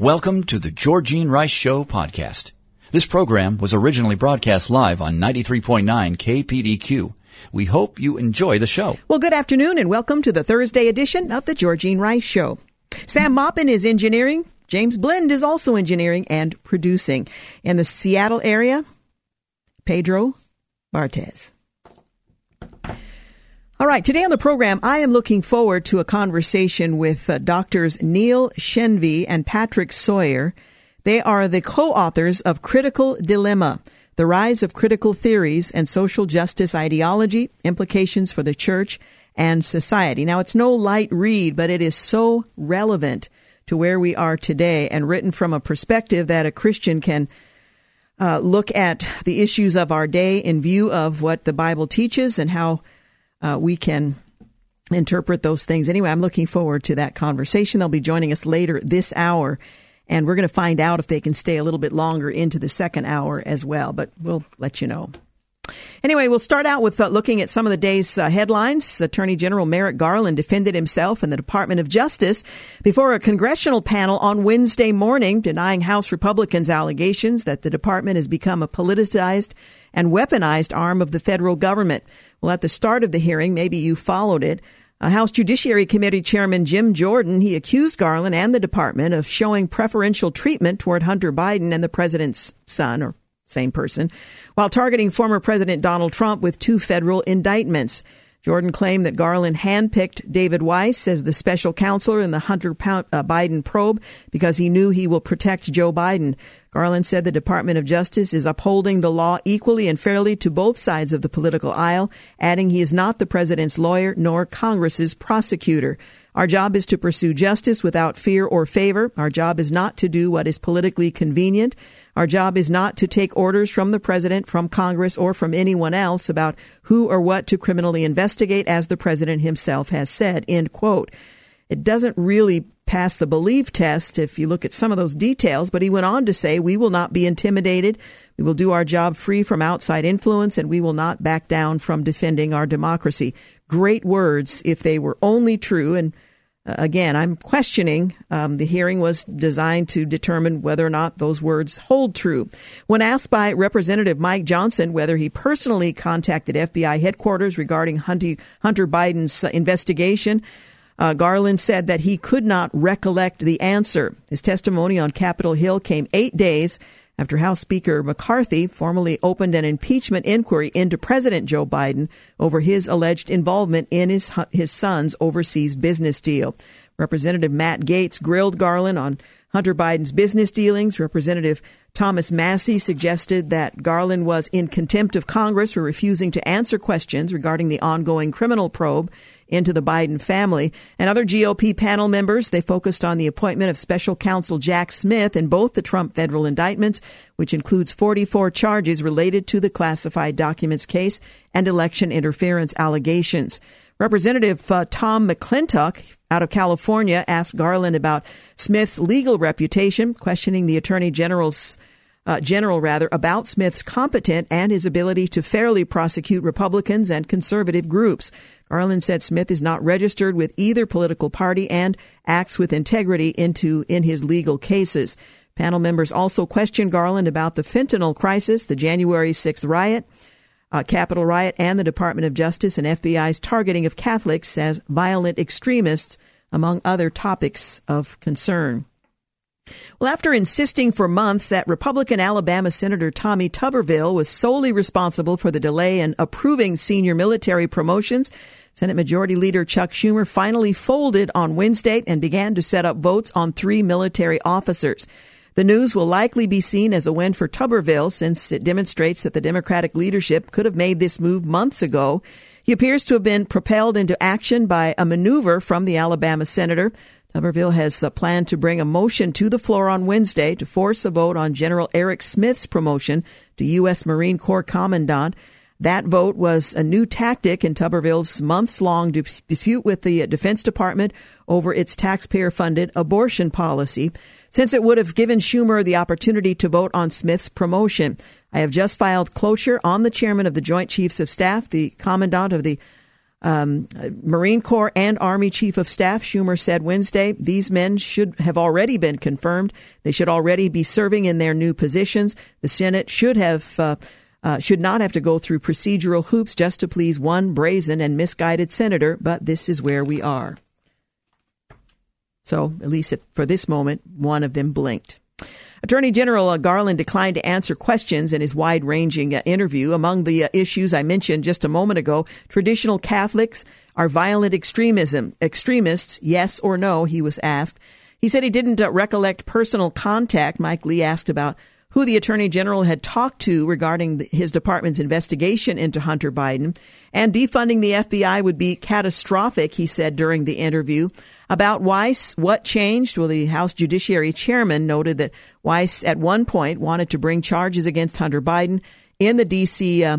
Welcome to the Georgene Rice Show podcast. This program was originally broadcast live on 93.9 KPDQ. We hope you enjoy the show. Well, good afternoon and welcome to the Thursday edition of the Georgene Rice Show. Sam Maupin is engineering. James Blend is also engineering and producing. In the Seattle area, Pedro Bartez. All right, today on the program, I am looking forward to a conversation with uh, doctors Neil Shenvi and Patrick Sawyer. They are the co-authors of Critical Dilemma, The Rise of Critical Theories and Social Justice Ideology, Implications for the Church and Society. Now, it's no light read, but it is so relevant to where we are today and written from a perspective that a Christian can uh, look at the issues of our day in view of what the Bible teaches and how uh, we can interpret those things. Anyway, I'm looking forward to that conversation. They'll be joining us later this hour, and we're going to find out if they can stay a little bit longer into the second hour as well, but we'll let you know. Anyway, we'll start out with uh, looking at some of the day's uh, headlines. Attorney General Merrick Garland defended himself in the Department of Justice before a congressional panel on Wednesday morning, denying House Republicans' allegations that the department has become a politicized and weaponized arm of the federal government. Well, at the start of the hearing, maybe you followed it. A House Judiciary Committee Chairman Jim Jordan, he accused Garland and the department of showing preferential treatment toward Hunter Biden and the president's son, or same person, while targeting former President Donald Trump with two federal indictments. Jordan claimed that Garland handpicked David Weiss as the special counselor in the Hunter uh, Biden probe because he knew he will protect Joe Biden. Garland said the Department of Justice is upholding the law equally and fairly to both sides of the political aisle, adding he is not the president's lawyer nor Congress's prosecutor. Our job is to pursue justice without fear or favor. Our job is not to do what is politically convenient. Our job is not to take orders from the president, from Congress, or from anyone else about who or what to criminally investigate, as the president himself has said. End quote. It doesn't really pass the belief test if you look at some of those details, but he went on to say, We will not be intimidated. We will do our job free from outside influence, and we will not back down from defending our democracy. Great words if they were only true. And uh, again, I'm questioning. Um, the hearing was designed to determine whether or not those words hold true. When asked by Representative Mike Johnson whether he personally contacted FBI headquarters regarding Hunter, Biden's uh, investigation, uh, Garland said that he could not recollect the answer. His testimony on Capitol Hill came eight days after House Speaker McCarthy formally opened an impeachment inquiry into President Joe Biden over his alleged involvement in his, his son's overseas business deal. Representative Matt Gaetz grilled Garland on Hunter Biden's business dealings. Representative Thomas Massie suggested that Garland was in contempt of Congress for refusing to answer questions regarding the ongoing criminal probe into the Biden family. And other GOP panel members, they focused on the appointment of special counsel Jack Smith in both the Trump federal indictments, which includes 44 charges related to the classified documents case and election interference allegations. Representative uh, Tom McClintock out of California asked Garland about Smith's legal reputation, questioning the Attorney General's uh, General rather about Smith's competent and his ability to fairly prosecute Republicans and conservative groups. Garland said Smith is not registered with either political party and acts with integrity into in his legal cases. Panel members also questioned Garland about the fentanyl crisis, the January 6th riot, uh, Capitol riot and the Department of Justice and FBI's targeting of Catholics as violent extremists, among other topics of concern. Well, after insisting for months that Republican Alabama Senator Tommy Tuberville was solely responsible for the delay in approving senior military promotions, Senate Majority Leader Chuck Schumer finally folded on Wednesday and began to set up votes on three military officers. The news will likely be seen as a win for Tuberville since it demonstrates that the Democratic leadership could have made this move months ago. He appears to have been propelled into action by a maneuver from the Alabama senator. Tuberville has planned to bring a motion to the floor on Wednesday to force a vote on General Eric Smith's promotion to U.S. Marine Corps Commandant. That vote was a new tactic in Tuberville's months long dispute with the Defense Department over its taxpayer funded abortion policy, since it would have given Schumer the opportunity to vote on Smith's promotion. I have just filed cloture on the chairman of the Joint Chiefs of Staff, the commandant of the um, Marine Corps and Army Chief of Staff Schumer said Wednesday these men should have already been confirmed. They should already be serving in their new positions. The Senate should have. Uh, uh, should not have to go through procedural hoops just to please one brazen and misguided senator, but this is where we are. So, at least for this moment, one of them blinked. Attorney General uh, Garland declined to answer questions in his wide ranging uh, interview. Among the uh, issues I mentioned just a moment ago, traditional Catholics are violent extremism, extremists, yes or no, he was asked. He said he didn't recollect personal contact. Mike Lee asked about who the attorney general had talked to regarding his department's investigation into Hunter Biden. And defunding the FBI would be catastrophic, he said during the interview. About Weiss, what changed? Well, the House Judiciary Chairman noted that Weiss at one point wanted to bring charges against Hunter Biden in the D.C. Uh,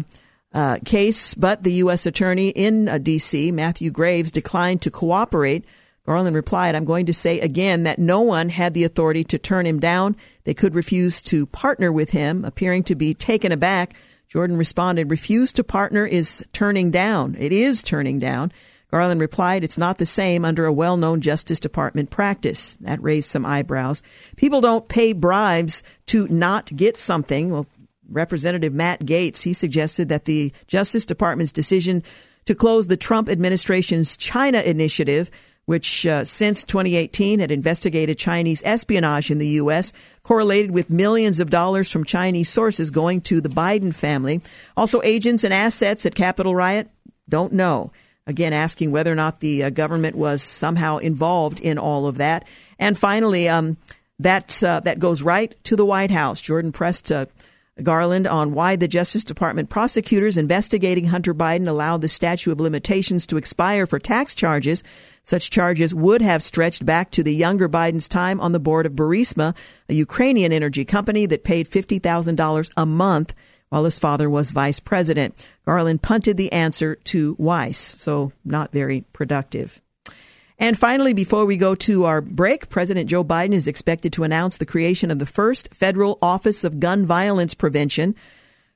uh, case, but the U.S. Attorney in uh, D.C., Matthew Graves, declined to cooperate. Garland replied, I'm going to say again that no one had the authority to turn him down. They could refuse to partner with him, appearing to be taken aback. Jordan responded, refuse to partner is turning down. It is turning down. Garland replied, It's not the same under a well known Justice Department practice. That raised some eyebrows. People don't pay bribes to not get something. Well, Representative Matt Gaetz, he suggested that the Justice Department's decision to close the Trump administration's China initiative which uh, since 2018 had investigated Chinese espionage in the U.S., correlated with millions of dollars from Chinese sources going to the Biden family. Also, agents and assets at Capitol Riot don't know again asking whether or not the uh, government was somehow involved in all of that. And finally, um, that uh, that goes right to the White House. Jordan pressed uh, Garland on why the Justice Department prosecutors investigating Hunter Biden allowed the statute of limitations to expire for tax charges. Such charges would have stretched back to the younger Biden's time on the board of Burisma, a Ukrainian energy company that paid $50,000 a month while his father was vice president. Garland punted the answer to Weiss, so not very productive. And finally, before we go to our break, President Joe Biden is expected to announce the creation of the first federal Office of Gun Violence Prevention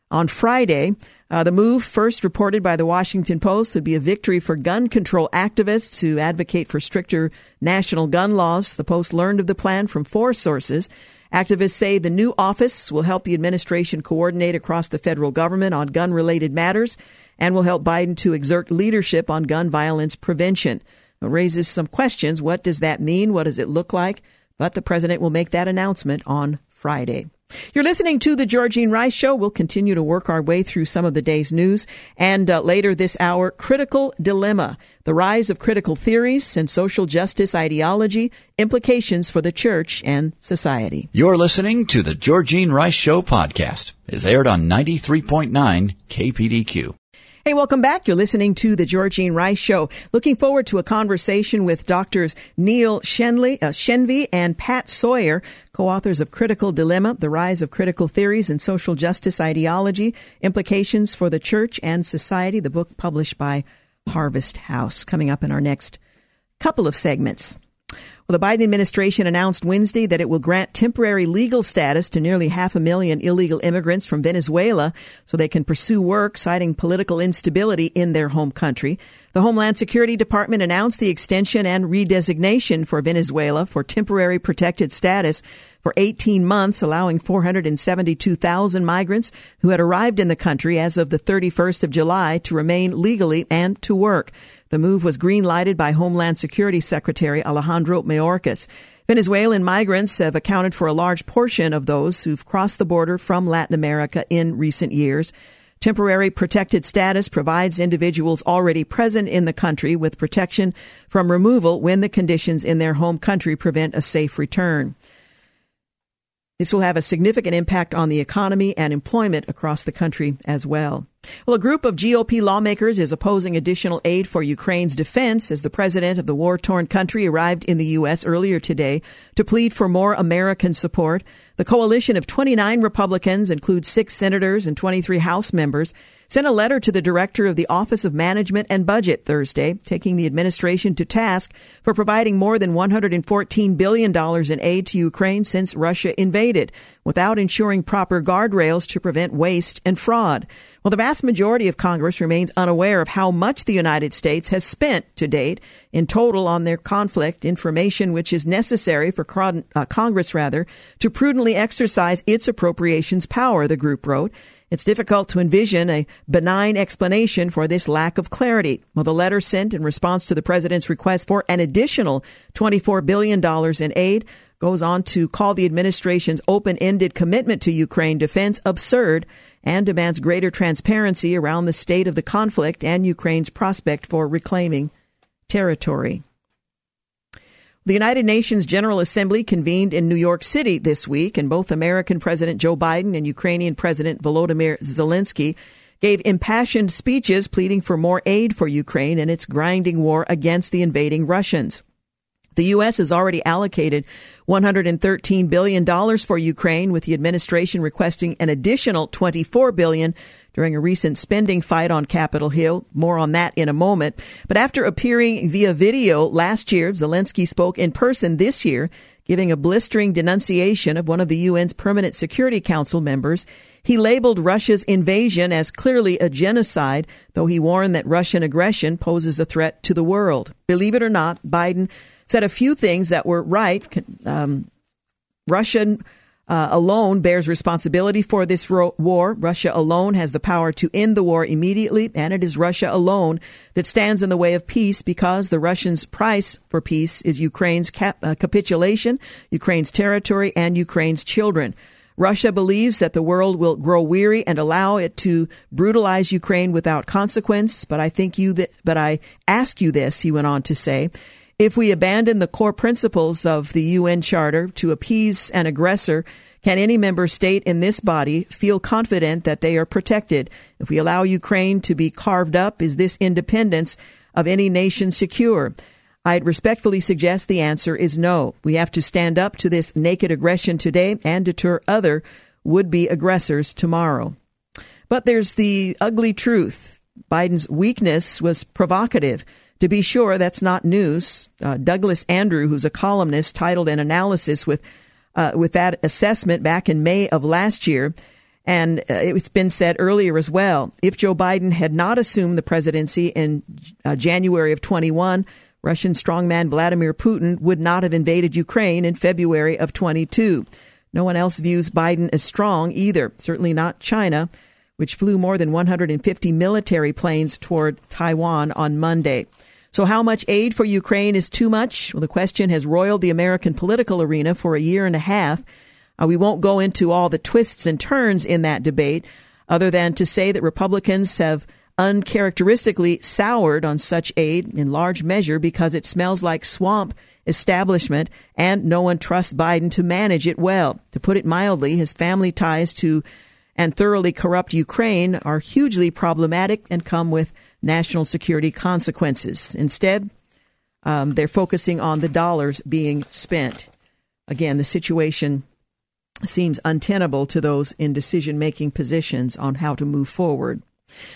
on Friday. Uh, the move, first reported by the Washington Post, would be a victory for gun control activists who advocate for stricter national gun laws. The Post learned of the plan from four sources. Activists say the new office will help the administration coordinate across the federal government on gun related matters and will help Biden to exert leadership on gun violence prevention. Raises some questions. What does that mean? What does it look like? But the president will make that announcement on Friday. You're listening to the Georgene Rice Show. We'll continue to work our way through some of the day's news. And uh, later this hour, Critical Dilemma The Rise of Critical Theories and Social Justice Ideology, Implications for the Church and Society. You're listening to the Georgene Rice Show podcast. It's aired on 93.9 KPDQ. Hey, welcome back. You're listening to the Georgene Rice Show. Looking forward to a conversation with doctors Neil Shenley, uh, Shenvi and Pat Sawyer, co-authors of Critical Dilemma, The Rise of Critical Theories and Social Justice Ideology, Implications for the Church and Society, the book published by Harvest House, coming up in our next couple of segments. Well, the Biden administration announced Wednesday that it will grant temporary legal status to nearly half a million illegal immigrants from Venezuela so they can pursue work, citing political instability in their home country. The Homeland Security Department announced the extension and redesignation for Venezuela for temporary protected status for 18 months, allowing 472,000 migrants who had arrived in the country as of the 31st of July to remain legally and to work. The move was green lighted by Homeland Security Secretary Alejandro Mayorkas. Venezuelan migrants have accounted for a large portion of those who've crossed the border from Latin America in recent years. Temporary protected status provides individuals already present in the country with protection from removal when the conditions in their home country prevent a safe return. This will have a significant impact on the economy and employment across the country as well. Well, a group of GOP lawmakers is opposing additional aid for Ukraine's defense as the president of the war torn country arrived in the U.S. earlier today to plead for more American support. The coalition of 29 Republicans includes six senators and 23 House members sent a letter to the director of the Office of Management and Budget Thursday, taking the administration to task for providing more than $114 billion in aid to Ukraine since Russia invaded, without ensuring proper guardrails to prevent waste and fraud. Well, the vast majority of Congress remains unaware of how much the United States has spent to date in total on their conflict, information which is necessary for uh, Congress, rather, to prudently exercise its appropriations power, the group wrote. It's difficult to envision a benign explanation for this lack of clarity. Well, the letter sent in response to the president's request for an additional $24 billion in aid goes on to call the administration's open ended commitment to Ukraine defense absurd and demands greater transparency around the state of the conflict and Ukraine's prospect for reclaiming territory. The United Nations General Assembly convened in New York City this week, and both American President Joe Biden and Ukrainian President Volodymyr Zelensky gave impassioned speeches pleading for more aid for Ukraine in its grinding war against the invading Russians. The U.S. has already allocated $113 billion for Ukraine, with the administration requesting an additional 24 billion during a recent spending fight on Capitol Hill. More on that in a moment. But after appearing via video last year, Zelensky spoke in person this year, giving a blistering denunciation of one of the UN's Permanent Security Council members. He labeled Russia's invasion as clearly a genocide, though he warned that Russian aggression poses a threat to the world. Believe it or not, Biden said a few things that were right. Um, Russian uh, alone bears responsibility for this ro- war. Russia alone has the power to end the war immediately, and it is Russia alone that stands in the way of peace because the Russians' price for peace is Ukraine's cap- uh, capitulation, Ukraine's territory, and Ukraine's children. Russia believes that the world will grow weary and allow it to brutalize Ukraine without consequence. But I think you, th- but I ask you this, he went on to say. If we abandon the core principles of the UN Charter to appease an aggressor, can any member state in this body feel confident that they are protected? If we allow Ukraine to be carved up, is this independence of any nation secure? I'd respectfully suggest the answer is no. We have to stand up to this naked aggression today and deter other would be aggressors tomorrow. But there's the ugly truth. Biden's weakness was provocative. To be sure, that's not news. Uh, Douglas Andrew, who's a columnist, titled an analysis with uh, with that assessment back in May of last year. And uh, it's been said earlier as well. If Joe Biden had not assumed the presidency in uh, January of 21, Russian strongman Vladimir Putin would not have invaded Ukraine in February of 22. No one else views Biden as strong either, certainly not China, which flew more than 150 military planes toward Taiwan on Monday. So, how much aid for Ukraine is too much? Well, the question has roiled the American political arena for a year and a half. Uh, we won't go into all the twists and turns in that debate, other than to say that Republicans have uncharacteristically soured on such aid in large measure because it smells like swamp establishment and no one trusts Biden to manage it well. To put it mildly, his family ties to and thoroughly corrupt Ukraine are hugely problematic and come with national security consequences. Instead, um, they're focusing on the dollars being spent. Again, the situation seems untenable to those in decision making positions on how to move forward.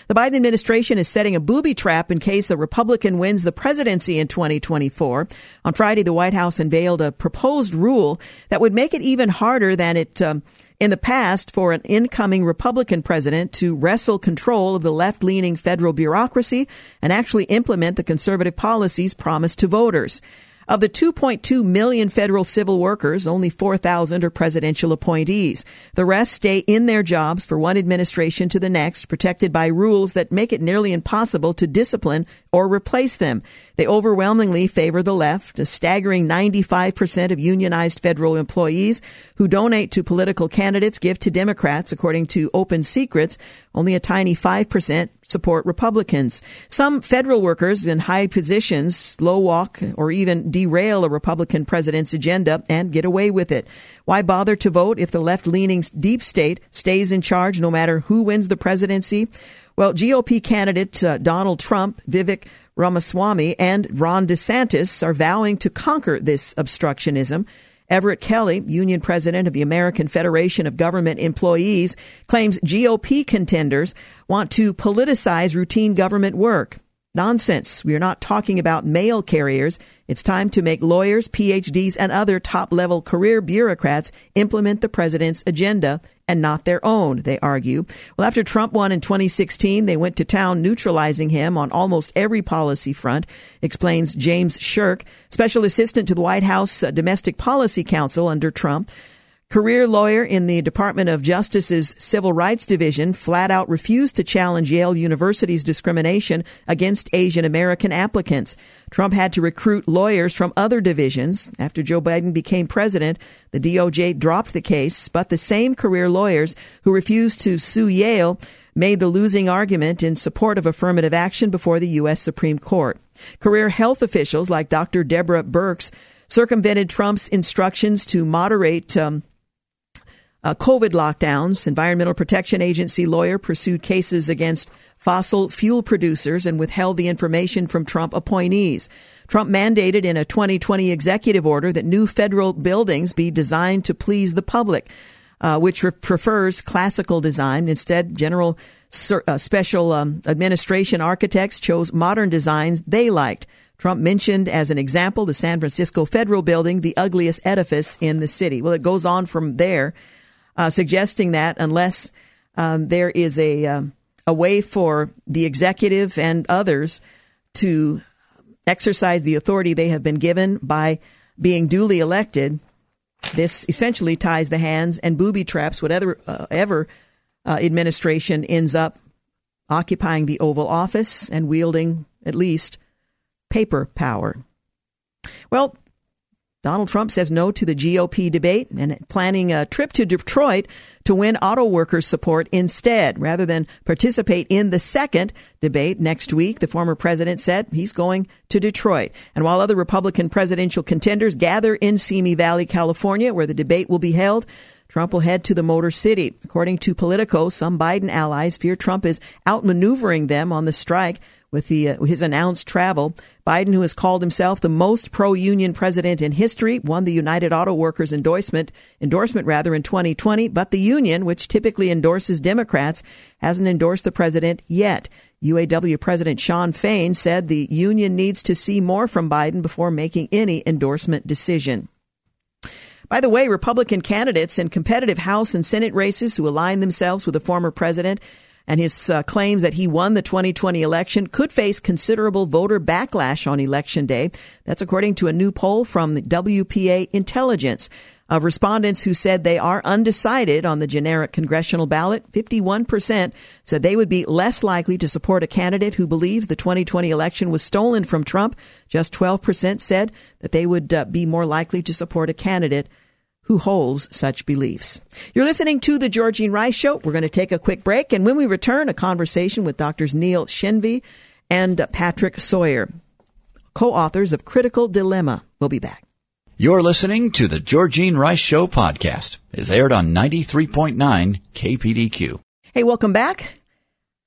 The Biden administration is setting a booby trap in case a Republican wins the presidency in 2024. On Friday, the White House unveiled a proposed rule that would make it even harder than it um, in the past for an incoming Republican president to wrestle control of the left leaning federal bureaucracy and actually implement the conservative policies promised to voters. Of the 2.2 million federal civil workers, only 4,000 are presidential appointees. The rest stay in their jobs for one administration to the next, protected by rules that make it nearly impossible to discipline or replace them. They overwhelmingly favor the left. A staggering 95% of unionized federal employees who donate to political candidates give to Democrats, according to Open Secrets. Only a tiny 5% support Republicans. Some federal workers in high positions slow walk or even derail a Republican president's agenda and get away with it. Why bother to vote if the left leaning deep state stays in charge no matter who wins the presidency? Well, GOP candidates uh, Donald Trump, Vivek Ramaswamy, and Ron DeSantis are vowing to conquer this obstructionism. Everett Kelly, union president of the American Federation of Government Employees, claims GOP contenders want to politicize routine government work. Nonsense. We are not talking about mail carriers. It's time to make lawyers, PhDs, and other top level career bureaucrats implement the president's agenda and not their own, they argue. Well, after Trump won in 2016, they went to town neutralizing him on almost every policy front, explains James Sherk, special assistant to the White House uh, Domestic Policy Council under Trump. Career lawyer in the Department of Justice's Civil Rights Division flat out refused to challenge Yale University's discrimination against Asian American applicants. Trump had to recruit lawyers from other divisions. After Joe Biden became president, the DOJ dropped the case, but the same career lawyers who refused to sue Yale made the losing argument in support of affirmative action before the U.S. Supreme Court. Career health officials like Dr. Deborah Birx circumvented Trump's instructions to moderate um, uh, COVID lockdowns, Environmental Protection Agency lawyer pursued cases against fossil fuel producers and withheld the information from Trump appointees. Trump mandated in a 2020 executive order that new federal buildings be designed to please the public, uh, which re- prefers classical design. Instead, General uh, Special um, Administration architects chose modern designs they liked. Trump mentioned as an example the San Francisco Federal Building, the ugliest edifice in the city. Well, it goes on from there uh, suggesting that unless um, there is a um, a way for the executive and others to exercise the authority they have been given by being duly elected, this essentially ties the hands and booby traps whatever uh, ever uh, administration ends up occupying the Oval Office and wielding at least paper power. Well, Donald Trump says no to the GOP debate and planning a trip to Detroit to win auto workers support instead. Rather than participate in the second debate next week, the former president said he's going to Detroit. And while other Republican presidential contenders gather in Simi Valley, California, where the debate will be held, Trump will head to the Motor City. According to Politico, some Biden allies fear Trump is outmaneuvering them on the strike with the, uh, his announced travel. Biden, who has called himself the most pro-union president in history, won the United Auto Workers endorsement endorsement rather in 2020, but the union, which typically endorses Democrats, hasn't endorsed the president yet. UAW President Shawn Fain said the union needs to see more from Biden before making any endorsement decision. By the way, Republican candidates in competitive House and Senate races who align themselves with the former president and his uh, claims that he won the 2020 election could face considerable voter backlash on election day. That's according to a new poll from the WPA Intelligence. Of respondents who said they are undecided on the generic congressional ballot, 51% said they would be less likely to support a candidate who believes the 2020 election was stolen from Trump. Just 12% said that they would uh, be more likely to support a candidate who holds such beliefs. You're listening to the Georgene Rice Show. We're going to take a quick break, and when we return, a conversation with Doctors Neil Shenvi and Patrick Sawyer, co-authors of Critical Dilemma. We'll be back. You're listening to the Georgene Rice Show podcast. It's aired on 93.9 KPDQ. Hey, welcome back.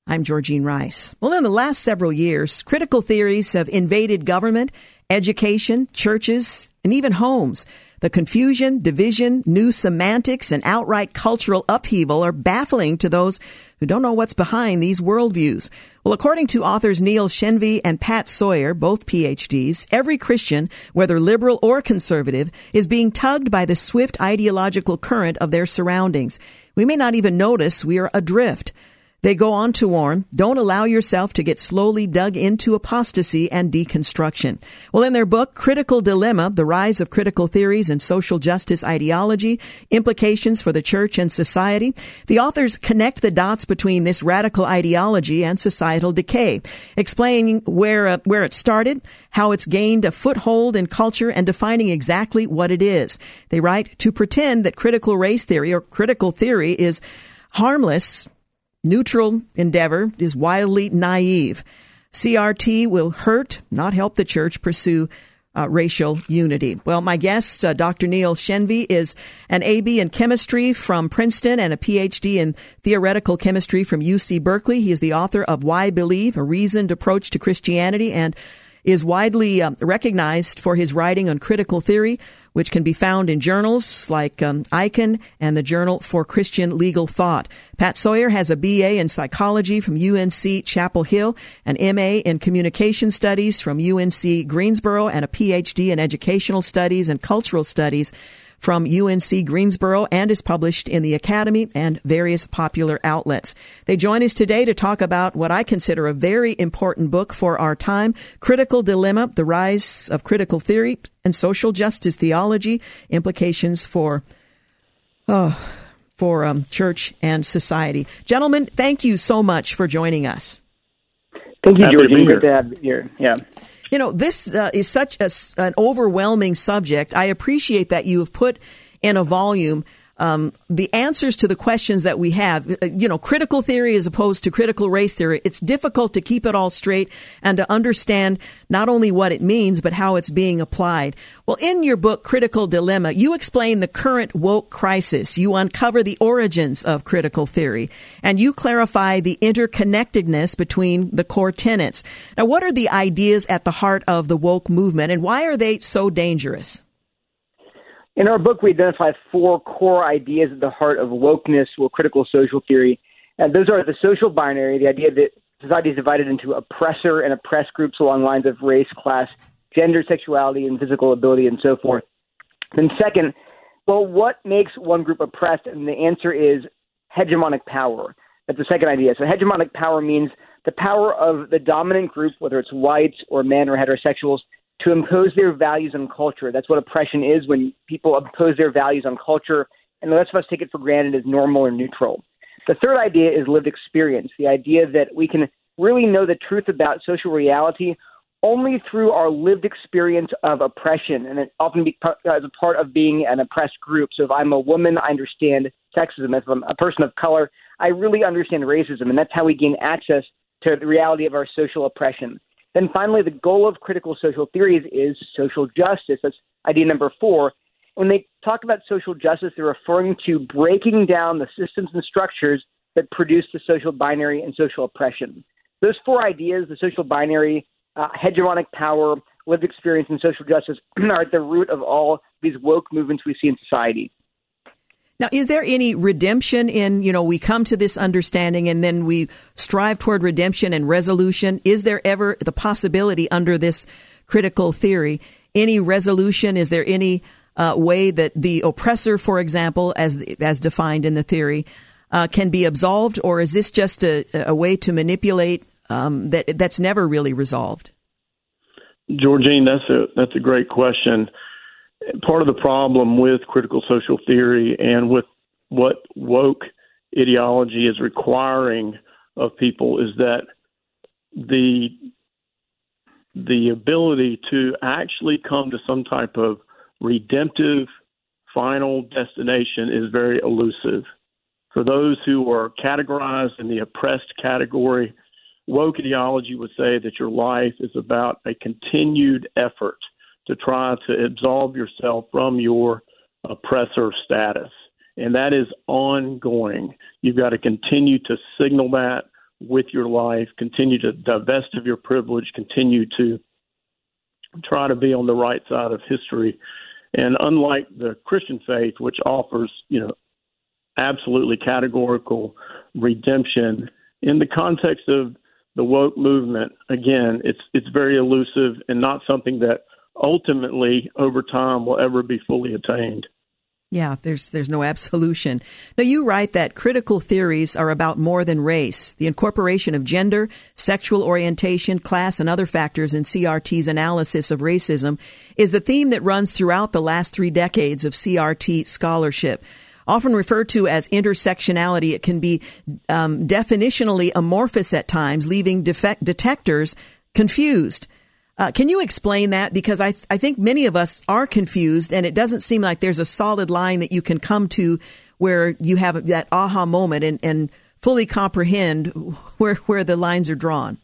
I'm Georgene Rice. Well, in the last several years, critical theories have invaded government, education, churches, and even homes. The confusion, division, new semantics, and outright cultural upheaval are baffling to those who don't know what's behind these worldviews. Well, according to authors Neil Shenvi and Pat Sawyer, both PhDs, every Christian, whether liberal or conservative, is being tugged by the swift ideological current of their surroundings. We may not even notice we are adrift. They go on to warn, don't allow yourself to get slowly dug into apostasy and deconstruction. Well, in their book, Critical Dilemma, The Rise of Critical Theories and Social Justice Ideology, Implications for the Church and Society, the authors connect the dots between this radical ideology and societal decay, explaining where, uh, where it started, how it's gained a foothold in culture, and defining exactly what it is. They write, to pretend that critical race theory or critical theory is harmless Neutral endeavor is wildly naive. CRT will hurt, not help the church pursue uh, racial unity. Well, my guest, uh, Dr. Neil Shenvi, is an AB in chemistry from Princeton and a PhD in theoretical chemistry from UC Berkeley. He is the author of Why Believe, A Reasoned Approach to Christianity, and is widely uh, recognized for his writing on critical theory, which can be found in journals like um, Eikon and the Journal for Christian Legal Thought. Pat Sawyer has a BA in psychology from UNC Chapel Hill, an MA in communication studies from UNC Greensboro, and a PhD in educational studies and cultural studies from UNC Greensboro and is published in the Academy and various popular outlets. They join us today to talk about what I consider a very important book for our time, Critical Dilemma, The Rise of Critical Theory and Social Justice Theology, Implications for, oh, for um, church and society. Gentlemen, thank you so much for joining us. Thank you, George. Good to have you here. Yeah. You know, this uh, is such a, an overwhelming subject. I appreciate that you have put in a volume um, the answers to the questions that we have. Uh, you know, critical theory as opposed to critical race theory. It's difficult to keep it all straight and to understand not only what it means, but how it's being applied. Well, in your book, Critical Dilemma, you explain the current woke crisis. You uncover the origins of critical theory and you clarify the interconnectedness between the core tenets. Now, what are the ideas at the heart of the woke movement and why are they so dangerous? In our book, we identify four core ideas at the heart of wokeness or critical social theory. And those are the social binary, the idea that society is divided into oppressor and oppressed groups along lines of race, class, gender, sexuality, and physical ability, and so forth. Then, second, well, what makes one group oppressed? And the answer is hegemonic power. That's the second idea. So, hegemonic power means the power of the dominant group, whether it's whites or men or heterosexuals, to impose their values on culture. That's what oppression is when people impose their values on culture, and the rest of us take it for granted as normal or neutral. The third idea is lived experience, the idea that we can really know the truth about social reality only through our lived experience of oppression, and it often be, as a part of being an oppressed group. So if I'm a woman, I understand sexism. If I'm a person of color, I really understand racism, and that's how we gain access to the reality of our social oppression. Then finally, the goal of critical social theories is social justice. That's idea number four. When they talk about social justice, they're referring to breaking down the systems and structures that produce the social binary and social oppression. Those four ideas, the social binary, uh, hegemonic power, lived experience, and social justice, are at the root of all these woke movements we see in society. Now, is there any redemption in, you know, we come to this understanding and then we strive toward redemption and resolution? Is there ever the possibility under this critical theory, any resolution? Is there any uh, way that the oppressor, for example, as, as defined in the theory, uh, can be absolved, or is this just a, a way to manipulate um, that that's never really resolved? Georgene, that's a that's a great question part of the problem with critical social theory and with what woke ideology is requiring of people is that the the ability to actually come to some type of redemptive final destination is very elusive. For those who are categorized in the oppressed category, woke ideology would say that your life is about a continued effort to try to absolve yourself from your oppressor status. And that is ongoing. You've got to continue to signal that with your life, continue to divest of your privilege, continue to try to be on the right side of history. And unlike the Christian faith, which offers, you know, absolutely categorical redemption, in the context of the woke movement, again, it's it's very elusive and not something that ultimately over time will ever be fully attained. Yeah, there's there's no absolution. Now you write that critical theories are about more than race. The incorporation of gender, sexual orientation, class, and other factors in CRT's analysis of racism is the theme that runs throughout the last three decades of CRT scholarship. Often referred to as intersectionality, it can be um, definitionally amorphous at times, leaving defect detectors confused. Uh, can you explain that? Because I, th- I think many of us are confused, and it doesn't seem like there's a solid line that you can come to where you have that aha moment and, and fully comprehend where, where the lines are drawn.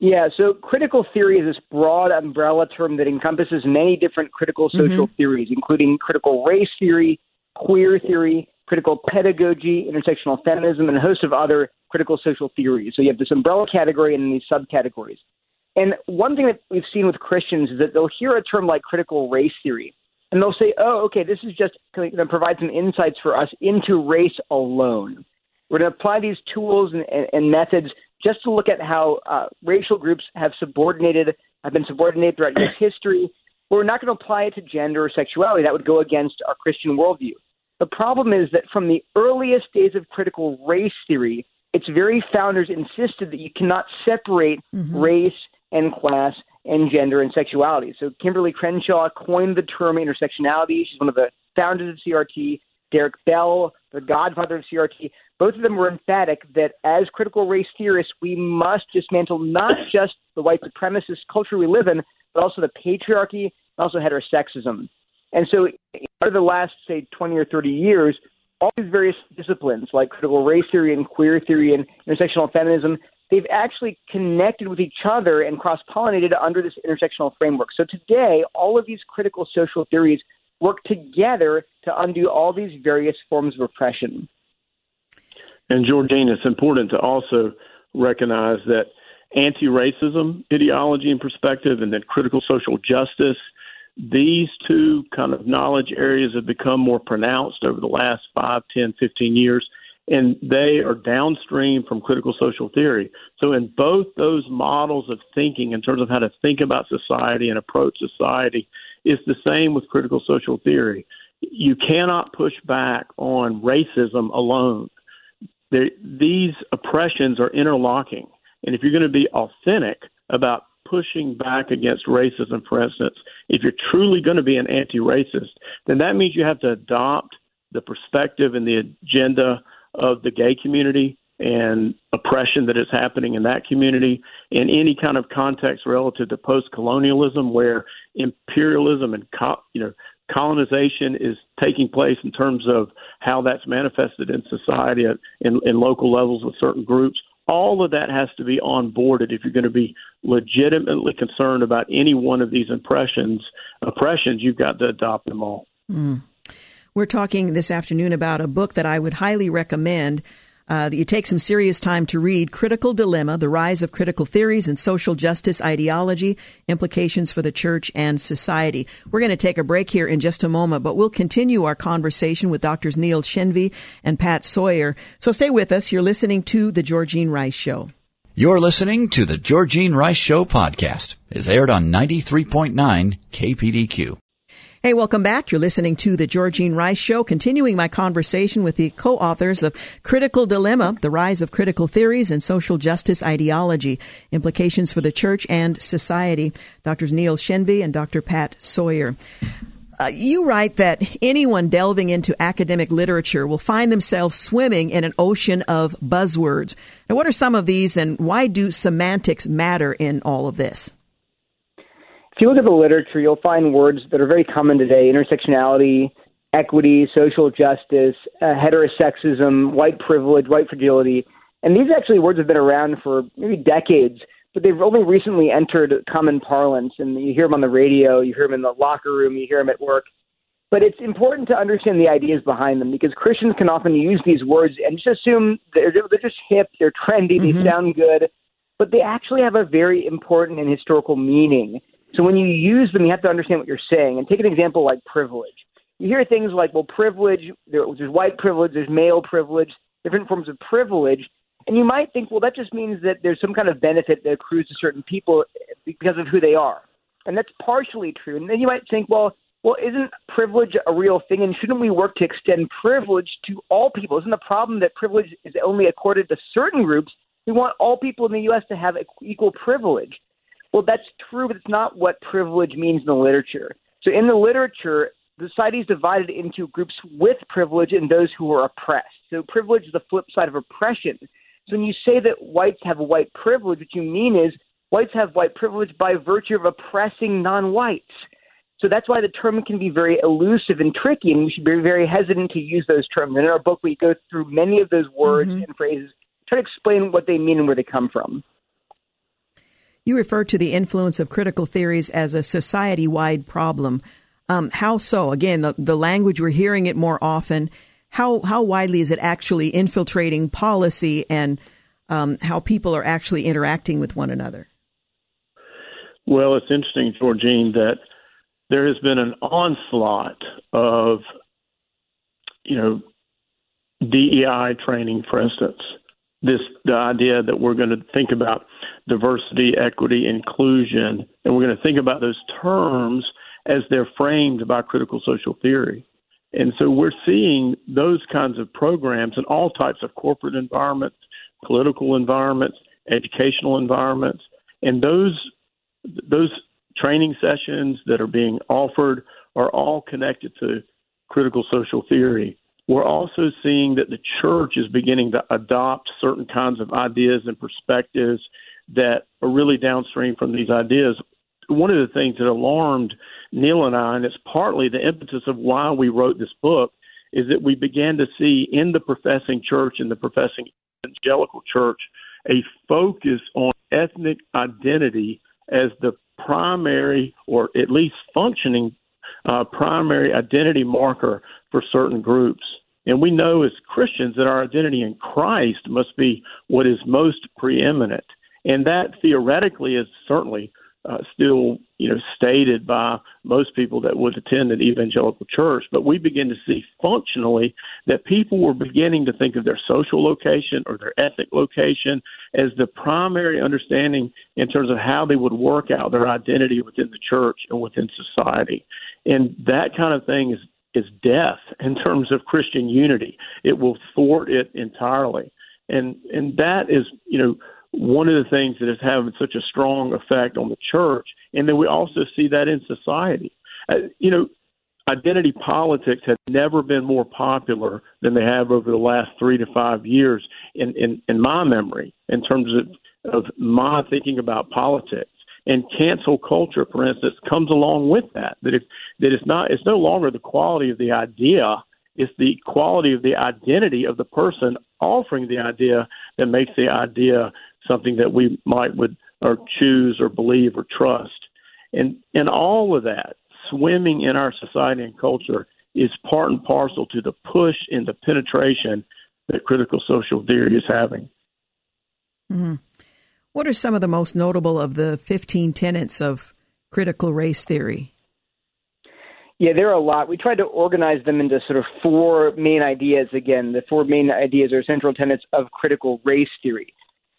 Yeah, so critical theory is this broad umbrella term that encompasses many different critical mm-hmm. social mm-hmm. theories, including critical race theory, queer theory, critical pedagogy, intersectional feminism, and a host of other critical social theories. So you have this umbrella category and these subcategories. And one thing that we've seen with Christians is that they'll hear a term like critical race theory, and they'll say, oh, okay, this is just going to provide some insights for us into race alone. We're going to apply these tools and, and, and methods just to look at how uh, racial groups have subordinated, have been subordinated throughout U.S. history. We're not going to apply it to gender or sexuality. That would go against our Christian worldview. The problem is that from the earliest days of critical race theory, its very founders insisted that you cannot separate mm-hmm. race and class and gender and sexuality. So Kimberlé Crenshaw coined the term intersectionality. She's one of the founders of CRT. Derek Bell, the godfather of CRT, both of them were emphatic that as critical race theorists, we must dismantle not just the white supremacist culture we live in, but also the patriarchy and also heterosexism. And so, over the last, say, 20 or 30 years, all these various disciplines like critical race theory and queer theory and intersectional feminism, they've actually connected with each other and cross pollinated under this intersectional framework. So today, all of these critical social theories work together to undo all these various forms of oppression. And Georgene, it's important to also recognize that anti-racism ideology and perspective and then critical social justice these two kind of knowledge areas have become more pronounced over the last 5 10 15 years and they are downstream from critical social theory. So in both those models of thinking in terms of how to think about society and approach society is the same with critical social theory. You cannot push back on racism alone. There, these oppressions are interlocking. And if you're going to be authentic about pushing back against racism, for instance, if you're truly going to be an anti racist, then that means you have to adopt the perspective and the agenda of the gay community and oppression that is happening in that community in any kind of context relative to post colonialism where imperialism and co- you know colonization is taking place in terms of how that's manifested in society at, in, in local levels with certain groups. All of that has to be onboarded if you're going to be legitimately concerned about any one of these impressions, oppressions. You've got to adopt them all. Mm. We're talking this afternoon about a book that I would highly recommend uh, that you take some serious time to read Critical Dilemma The Rise of Critical Theories and Social Justice Ideology, Implications for the Church and Society. We're going to take a break here in just a moment, but we'll continue our conversation with Drs. Neil Shenvi and Pat Sawyer. So stay with us. You're listening to The Georgene Rice Show. You're listening to The Georgene Rice Show podcast. It's aired on 93.9 KPDQ. Hey, welcome back. You're listening to the Georgene Rice Show, continuing my conversation with the co-authors of Critical Dilemma, The Rise of Critical Theories and Social Justice Ideology, Implications for the Church and Society, Drs. Neil Shenvi and Dr. Pat Sawyer. Uh, you write that anyone delving into academic literature will find themselves swimming in an ocean of buzzwords. Now, what are some of these and why do semantics matter in all of this? If you look at the literature, you'll find words that are very common today intersectionality, equity, social justice, uh, heterosexism, white privilege, white fragility. And these actually words have been around for maybe decades, but they've only recently entered common parlance. And you hear them on the radio, you hear them in the locker room, you hear them at work. But it's important to understand the ideas behind them because Christians can often use these words and just assume they're, they're just hip, they're trendy, mm-hmm. they sound good, but they actually have a very important and historical meaning. So when you use them, you have to understand what you're saying. And take an example like privilege. You hear things like, well, privilege, there's white privilege, there's male privilege, different forms of privilege. And you might think, well, that just means that there's some kind of benefit that accrues to certain people because of who they are. And that's partially true. And then you might think, well, well, isn't privilege a real thing? And shouldn't we work to extend privilege to all people? Isn't the problem that privilege is only accorded to certain groups? We want all people in the U.S. to have equal privilege. Well, that's true, but it's not what privilege means in the literature. So in the literature, society is divided into groups with privilege and those who are oppressed. So privilege is the flip side of oppression. So when you say that whites have white privilege, what you mean is whites have white privilege by virtue of oppressing non-whites. So that's why the term can be very elusive and tricky, and we should be very hesitant to use those terms. And in our book, we go through many of those words mm-hmm. and phrases, try to explain what they mean and where they come from. You refer to the influence of critical theories as a society wide problem. Um, how so? Again, the, the language, we're hearing it more often. How, how widely is it actually infiltrating policy and um, how people are actually interacting with one another? Well, it's interesting, Georgene, that there has been an onslaught of, you know, DEI training, for instance. This the idea that we're going to think about diversity, equity, inclusion, and we're going to think about those terms as they're framed by critical social theory. And so we're seeing those kinds of programs in all types of corporate environments, political environments, educational environments, and those those training sessions that are being offered are all connected to critical social theory. We're also seeing that the church is beginning to adopt certain kinds of ideas and perspectives that are really downstream from these ideas. One of the things that alarmed Neil and I, and it's partly the impetus of why we wrote this book, is that we began to see in the professing church and the professing evangelical church a focus on ethnic identity as the primary or at least functioning uh, primary identity marker for certain groups. And we know as Christians that our identity in Christ must be what is most preeminent. And that theoretically is certainly uh, still, you know, stated by most people that would attend an evangelical church. But we begin to see functionally that people were beginning to think of their social location or their ethnic location as the primary understanding in terms of how they would work out their identity within the church and within society. And that kind of thing is is death in terms of Christian unity. It will thwart it entirely. And and that is, you know, one of the things that is having such a strong effect on the church. And then we also see that in society. Uh, you know, identity politics have never been more popular than they have over the last three to five years in, in, in my memory, in terms of, of my thinking about politics. And cancel culture, for instance, comes along with that. That it's that it's not it's no longer the quality of the idea, it's the quality of the identity of the person offering the idea that makes the idea something that we might would or choose or believe or trust. And and all of that swimming in our society and culture is part and parcel to the push and the penetration that critical social theory is having. Mm-hmm. What are some of the most notable of the 15 tenets of critical race theory? Yeah, there are a lot. We tried to organize them into sort of four main ideas. Again, the four main ideas are central tenets of critical race theory.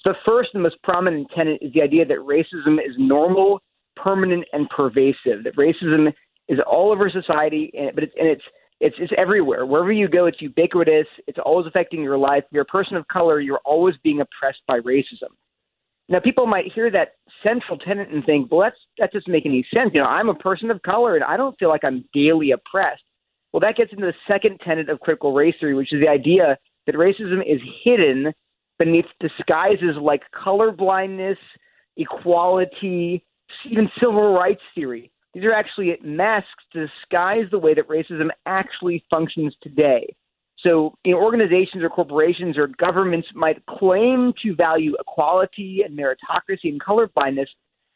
The first and most prominent tenet is the idea that racism is normal, permanent, and pervasive. That racism is all over society, but it's and it's it's it's everywhere. Wherever you go, it's ubiquitous. It's always affecting your life. If you're a person of color, you're always being oppressed by racism. Now, people might hear that central tenet and think, "Well, that's that doesn't make any sense." You know, I'm a person of color, and I don't feel like I'm daily oppressed. Well, that gets into the second tenet of critical race theory, which is the idea that racism is hidden beneath disguises like color blindness, equality, even civil rights theory. These are actually masks to disguise the way that racism actually functions today. So, you know, organizations or corporations or governments might claim to value equality and meritocracy and colorblindness,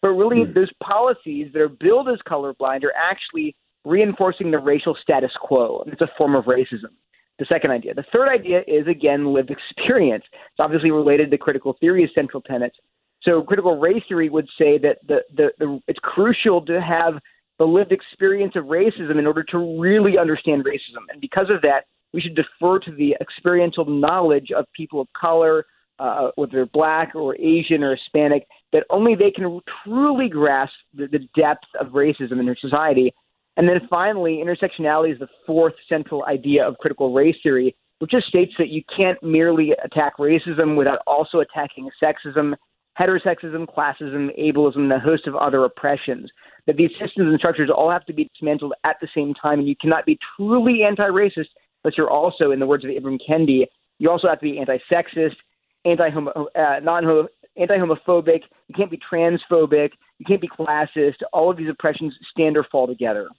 but really mm. those policies that are billed as colorblind are actually reinforcing the racial status quo. And it's a form of racism the second idea. The third idea is, again, lived experience. It's obviously related to critical theory's central tenets. So, critical race theory would say that the, the, the, it's crucial to have the lived experience of racism in order to really understand racism. And because of that, we should defer to the experiential knowledge of people of color, uh, whether they're black or Asian or Hispanic, that only they can truly grasp the, the depth of racism in their society. And then finally, intersectionality is the fourth central idea of critical race theory, which just states that you can't merely attack racism without also attacking sexism, heterosexism, classism, ableism, and a host of other oppressions. That these systems and structures all have to be dismantled at the same time, and you cannot be truly anti-racist, but you're also, in the words of Ibram Kendi, you also have to be anti-sexist, anti-homo, uh, non anti-homophobic. You can't be transphobic. You can't be classist. All of these oppressions stand or fall together.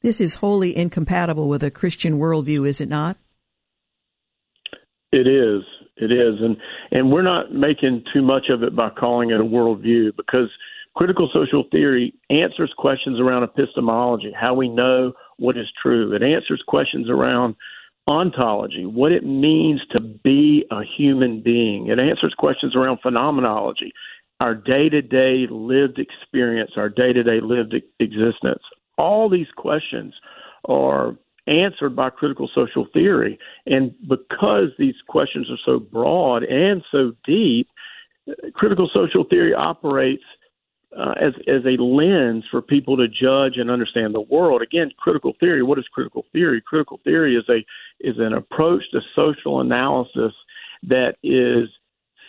This is wholly incompatible with a Christian worldview, is it not? It is. It is, and and we're not making too much of it by calling it a worldview because critical social theory answers questions around epistemology, how we know what is true. It answers questions around ontology, what it means to be a human being. It answers questions around phenomenology, our day to day lived experience, our day to day lived existence. All these questions are answered by critical social theory. And because these questions are so broad and so deep, critical social theory operates uh, as as a lens for people to judge and understand the world. Again, critical theory. What is critical theory? Critical theory is a is an approach to social analysis that is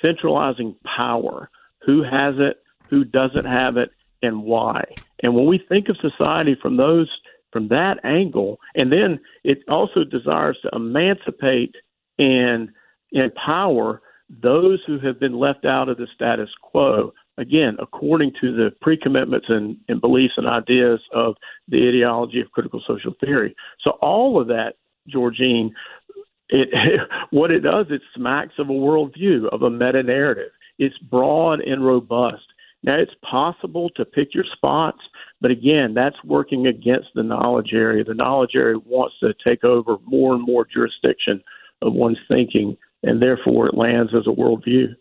centralizing power. Who has it? Who doesn't have it? And why? And when we think of society from those from that angle, and then it also desires to emancipate and empower those who have been left out of the status quo again, according to the pre commitments and, and beliefs and ideas of the ideology of critical social theory. So, all of that, Georgene, it, what it does, it smacks of a worldview, of a meta narrative. It's broad and robust. Now, it's possible to pick your spots, but again, that's working against the knowledge area. The knowledge area wants to take over more and more jurisdiction of one's thinking, and therefore it lands as a worldview.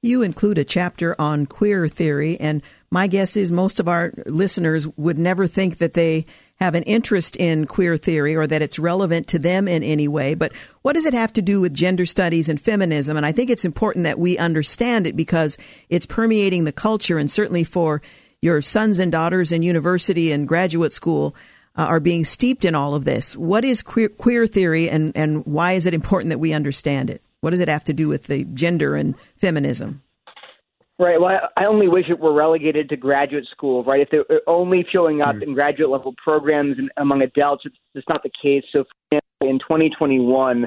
You include a chapter on queer theory, and my guess is most of our listeners would never think that they have an interest in queer theory or that it's relevant to them in any way. But what does it have to do with gender studies and feminism? And I think it's important that we understand it because it's permeating the culture, and certainly for your sons and daughters in university and graduate school. Uh, are being steeped in all of this. What is queer, queer theory and, and why is it important that we understand it? What does it have to do with the gender and feminism? Right. Well, I only wish it were relegated to graduate school, right? If they're only showing up mm. in graduate level programs and among adults, it's, it's not the case. So, in 2021,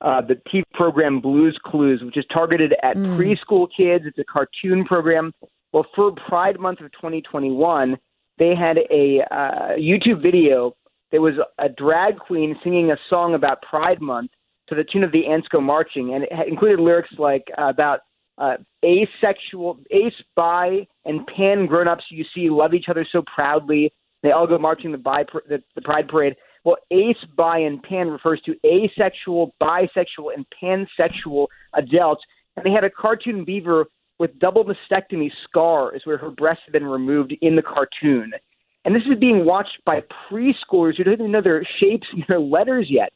uh, the TV program Blues Clues, which is targeted at mm. preschool kids, it's a cartoon program. Well, for Pride Month of 2021, they had a uh, YouTube video. that was a drag queen singing a song about Pride Month, to the tune of the Ants Go Marching, and it included lyrics like uh, about uh, asexual, ace, bi, and pan grown-ups you see love each other so proudly. They all go marching the, bi, the, the Pride Parade. Well, ace, bi, and pan refers to asexual, bisexual, and pansexual adults. And they had a cartoon beaver with double mastectomy scars where her breasts had been removed in the cartoon. And this is being watched by preschoolers who don't even know their shapes and their letters yet.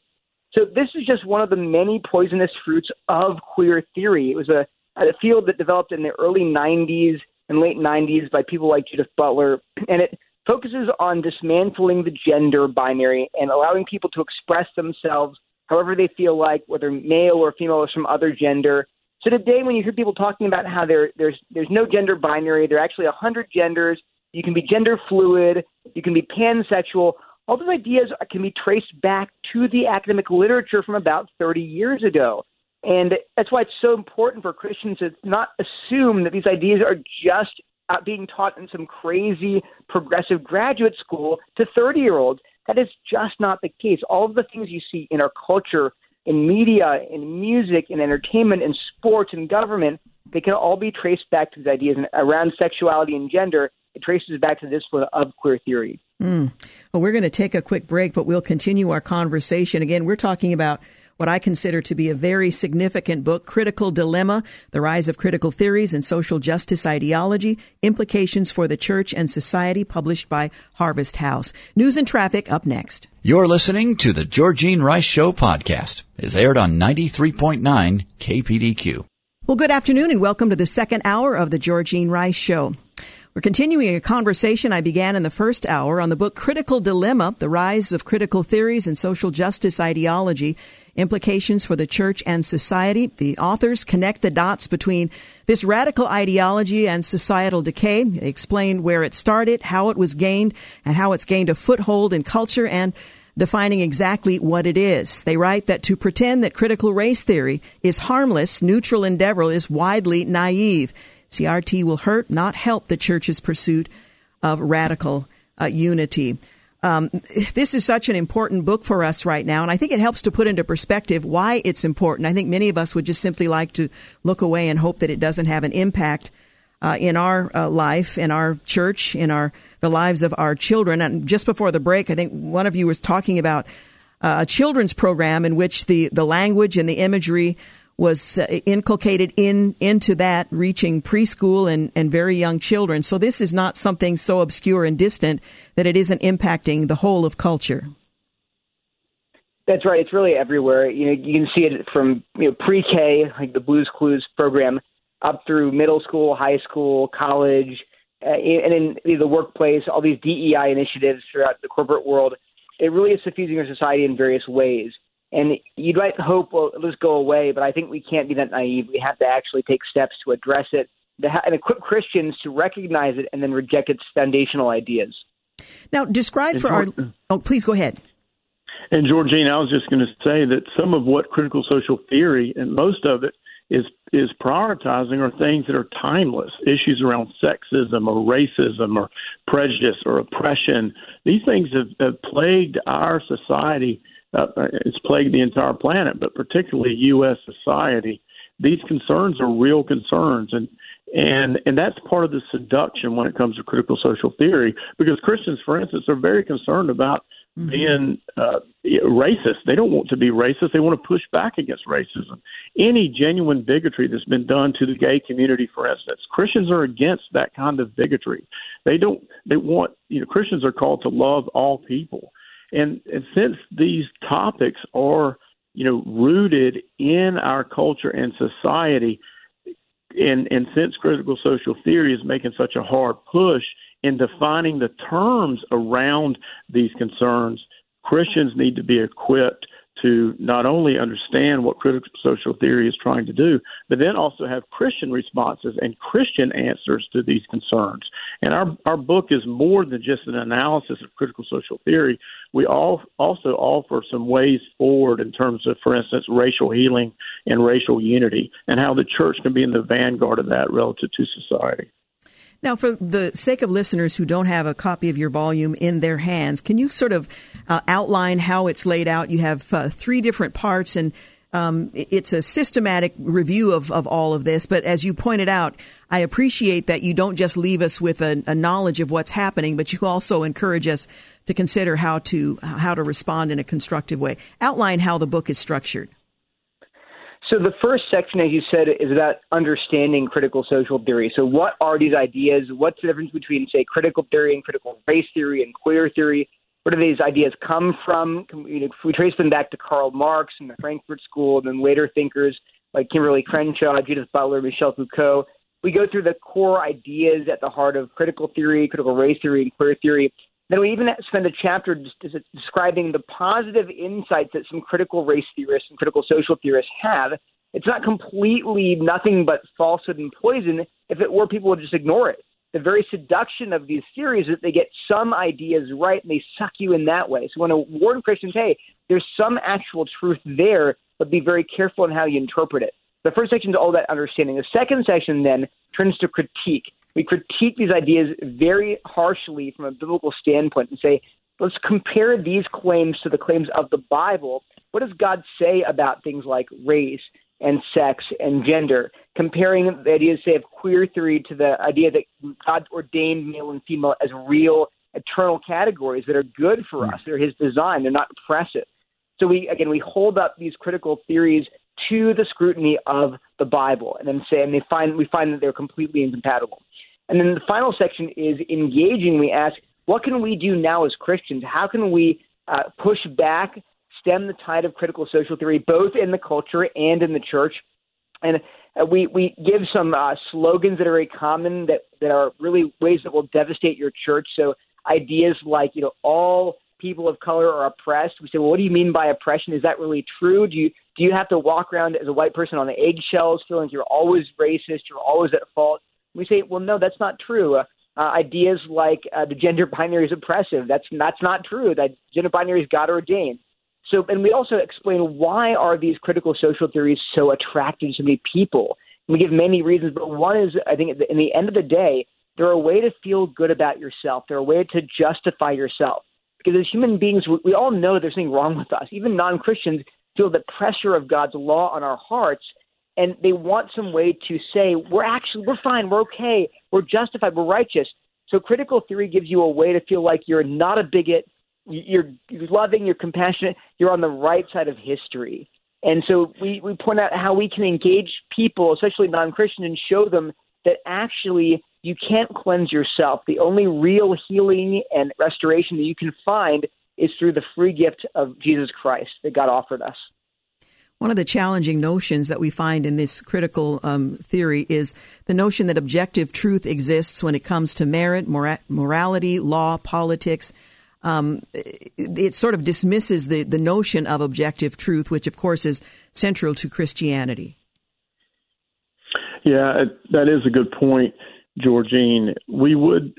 So this is just one of the many poisonous fruits of queer theory. It was a, a field that developed in the early 90s and late 90s by people like Judith Butler, and it focuses on dismantling the gender binary and allowing people to express themselves however they feel like, whether male or female or some other gender. So today, when you hear people talking about how there, there's there's no gender binary, there are actually a hundred genders. You can be gender fluid, you can be pansexual all those ideas can be traced back to the academic literature from about 30 years ago. And that's why it's so important for Christians to not assume that these ideas are just uh, being taught in some crazy progressive graduate school to 30 year olds. That is just not the case. All of the things you see in our culture, in media, in music, in entertainment, in sports, in government, they can all be traced back to these ideas around sexuality and gender. It traces back to this of queer theory. Mm. Well, we're going to take a quick break, but we'll continue our conversation. Again, we're talking about what I consider to be a very significant book, Critical Dilemma, The Rise of Critical Theories and Social Justice Ideology, Implications for the Church and Society, published by Harvest House. News and traffic up next. You're listening to the Georgene Rice Show podcast. It's aired on 93.9 KPDQ. Well, good afternoon and welcome to the second hour of the Georgene Rice Show. We're continuing a conversation I began in the first hour on the book Critical Dilemma The Rise of Critical Theories and Social Justice Ideology Implications for the Church and Society. The authors connect the dots between this radical ideology and societal decay. They explain where it started, how it was gained, and how it's gained a foothold in culture and defining exactly what it is. They write that to pretend that critical race theory is harmless, neutral endeavor is widely naive. CRT will hurt, not help the church's pursuit of radical uh, unity. Um, this is such an important book for us right now, and I think it helps to put into perspective why it's important. I think many of us would just simply like to look away and hope that it doesn't have an impact uh, in our uh, life, in our church, in our the lives of our children. And just before the break, I think one of you was talking about uh, a children's program in which the the language and the imagery was uh, inculcated in into that, reaching preschool and, and very young children. So this is not something so obscure and distant that it isn't impacting the whole of culture. That's right. It's really everywhere. You know, you can see it from you know pre-K, like the Blues Clues program, up through middle school, high school, college, uh, and in the workplace. All these DEI initiatives throughout the corporate world. It really is suffusing our society in various ways. And you'd like to hope, well, it'll just go away, but I think we can't be that naive. We have to actually take steps to address it and equip Christians to recognize it and then reject its foundational ideas. Now, describe for our. Oh, please go ahead. And Georgene, I was just going to say that some of what critical social theory, and most of it, is is prioritizing are things that are timeless issues around sexism or racism or prejudice or oppression. These things have, have plagued our society uh, it's plagued the entire planet, but particularly U.S. society. These concerns are real concerns, and and and that's part of the seduction when it comes to critical social theory. Because Christians, for instance, are very concerned about mm-hmm. being uh, racist. They don't want to be racist. They want to push back against racism. Any genuine bigotry that's been done to the gay community, for instance, Christians are against that kind of bigotry. They don't. They want. You know, Christians are called to love all people. And, and since these topics are, you know, rooted in our culture and society, and, and since critical social theory is making such a hard push in defining the terms around these concerns, Christians need to be equipped to not only understand what critical social theory is trying to do, but then also have Christian responses and Christian answers to these concerns. And our, our book is more than just an analysis of critical social theory. We all also offer some ways forward in terms of, for instance, racial healing and racial unity, and how the church can be in the vanguard of that relative to society. Now, for the sake of listeners who don't have a copy of your volume in their hands, can you sort of uh, outline how it's laid out? You have uh, three different parts, and um, it's a systematic review of, of all of this. But as you pointed out, I appreciate that you don't just leave us with a, a knowledge of what's happening, but you also encourage us to consider how to how to respond in a constructive way. Outline how the book is structured. So the first section, as you said, is about understanding critical social theory. So what are these ideas? What's the difference between, say, critical theory and critical race theory and queer theory? Where do these ideas come from? You know, if we trace them back to Karl Marx and the Frankfurt School, and then later thinkers like Kimberlé Crenshaw, Judith Butler, Michel Foucault, we go through the core ideas at the heart of critical theory, critical race theory, and queer theory, then we even spend a chapter describing the positive insights that some critical race theorists and critical social theorists have. It's not completely nothing but falsehood and poison. If it were, people would just ignore it. The very seduction of these theories is that they get some ideas right and they suck you in that way. So when a warn Christians, hey, there's some actual truth there, but be very careful in how you interpret it. The first section is all that understanding. The second section then turns to critique we critique these ideas very harshly from a biblical standpoint and say, let's compare these claims to the claims of the Bible. What does God say about things like race and sex and gender? Comparing the ideas, say, of queer theory to the idea that God ordained male and female as real eternal categories that are good for us. They're His design. They're not oppressive. So we again we hold up these critical theories to the scrutiny of the Bible, and then say, and they find we find that they're completely incompatible. And then the final section is engaging. We ask, what can we do now as Christians? How can we uh, push back, stem the tide of critical social theory, both in the culture and in the church? And uh, we, we give some uh, slogans that are very common that, that are really ways that will devastate your church. So ideas like, you know, all people of color are oppressed. We say, well, what do you mean by oppression? Is that really true? Do you do you have to walk around as a white person on the eggshells, feeling like you're always racist, you're always at fault? We say, well, no, that's not true. Uh, uh, ideas like uh, the gender binary is oppressive. That's that's not true. That gender binary is God ordained. So, and we also explain why are these critical social theories so attractive to so many people. And we give many reasons, but one is, I think, in the end of the day, they're a way to feel good about yourself. They're a way to justify yourself. Because as human beings, we, all know there's something wrong with us. Even non Christians feel the pressure of God's law on our hearts, and they want some way to say, we're actually, we're fine, we're okay, we're justified, we're righteous. So critical theory gives you a way to feel like you're not a bigot, you're, loving, you're compassionate, you're on the right side of history. And so we, we point out how we can engage people, especially non Christian, and show them that actually you can't cleanse yourself. The only real healing and restoration that you can find is through the free gift of Jesus Christ that God offered us. One of the challenging notions that we find in this critical um, theory is the notion that objective truth exists when it comes to merit, mora- morality, law, politics. Um, it, it, sort of dismisses the, the notion of objective truth, which, of course, is central to Christianity. Yeah, that is a good point, Georgene. We would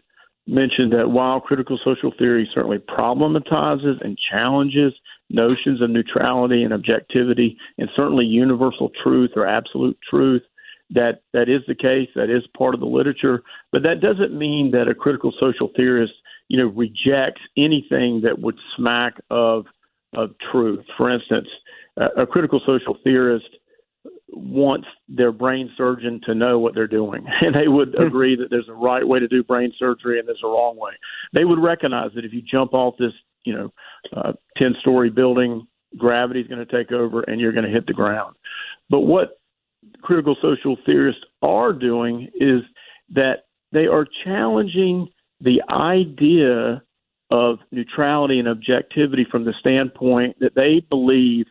mention that while critical social theory certainly problematizes and challenges notions of neutrality and objectivity, and certainly universal truth or absolute truth, that that is the case. That is part of the literature, but that doesn't mean that a critical social theorist, you know, rejects anything that would smack of of truth. For instance, a critical social theorist wants their brain surgeon to know what they're doing. And they would hmm. agree that there's a right way to do brain surgery and there's a wrong way. They would recognize that if you jump off this, you know, uh, 10 story building, gravity is going to take over and you're going to hit the ground. But what critical social theorists are doing is that they are challenging the idea of neutrality and objectivity from the standpoint that they believe,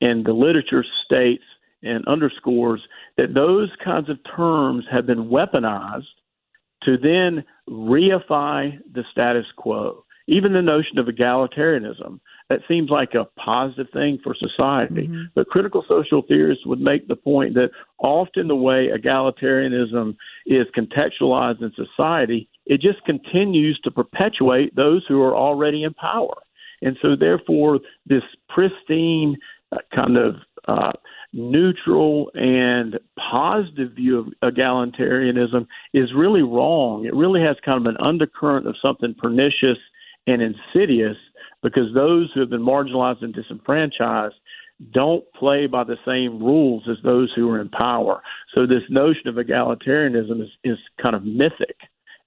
and the literature states and underscores that those kinds of terms have been weaponized to then reify the status quo. Even the notion of egalitarianism, that seems like a positive thing for society. Mm-hmm. But critical social theorists would make the point that often the way egalitarianism is contextualized in society, it just continues to perpetuate those who are already in power. And so, therefore, this pristine uh, kind of uh, neutral and positive view of egalitarianism is really wrong. It really has kind of an undercurrent of something pernicious and insidious because those who have been marginalized and disenfranchised don't play by the same rules as those who are in power. So this notion of egalitarianism is, is kind of mythic.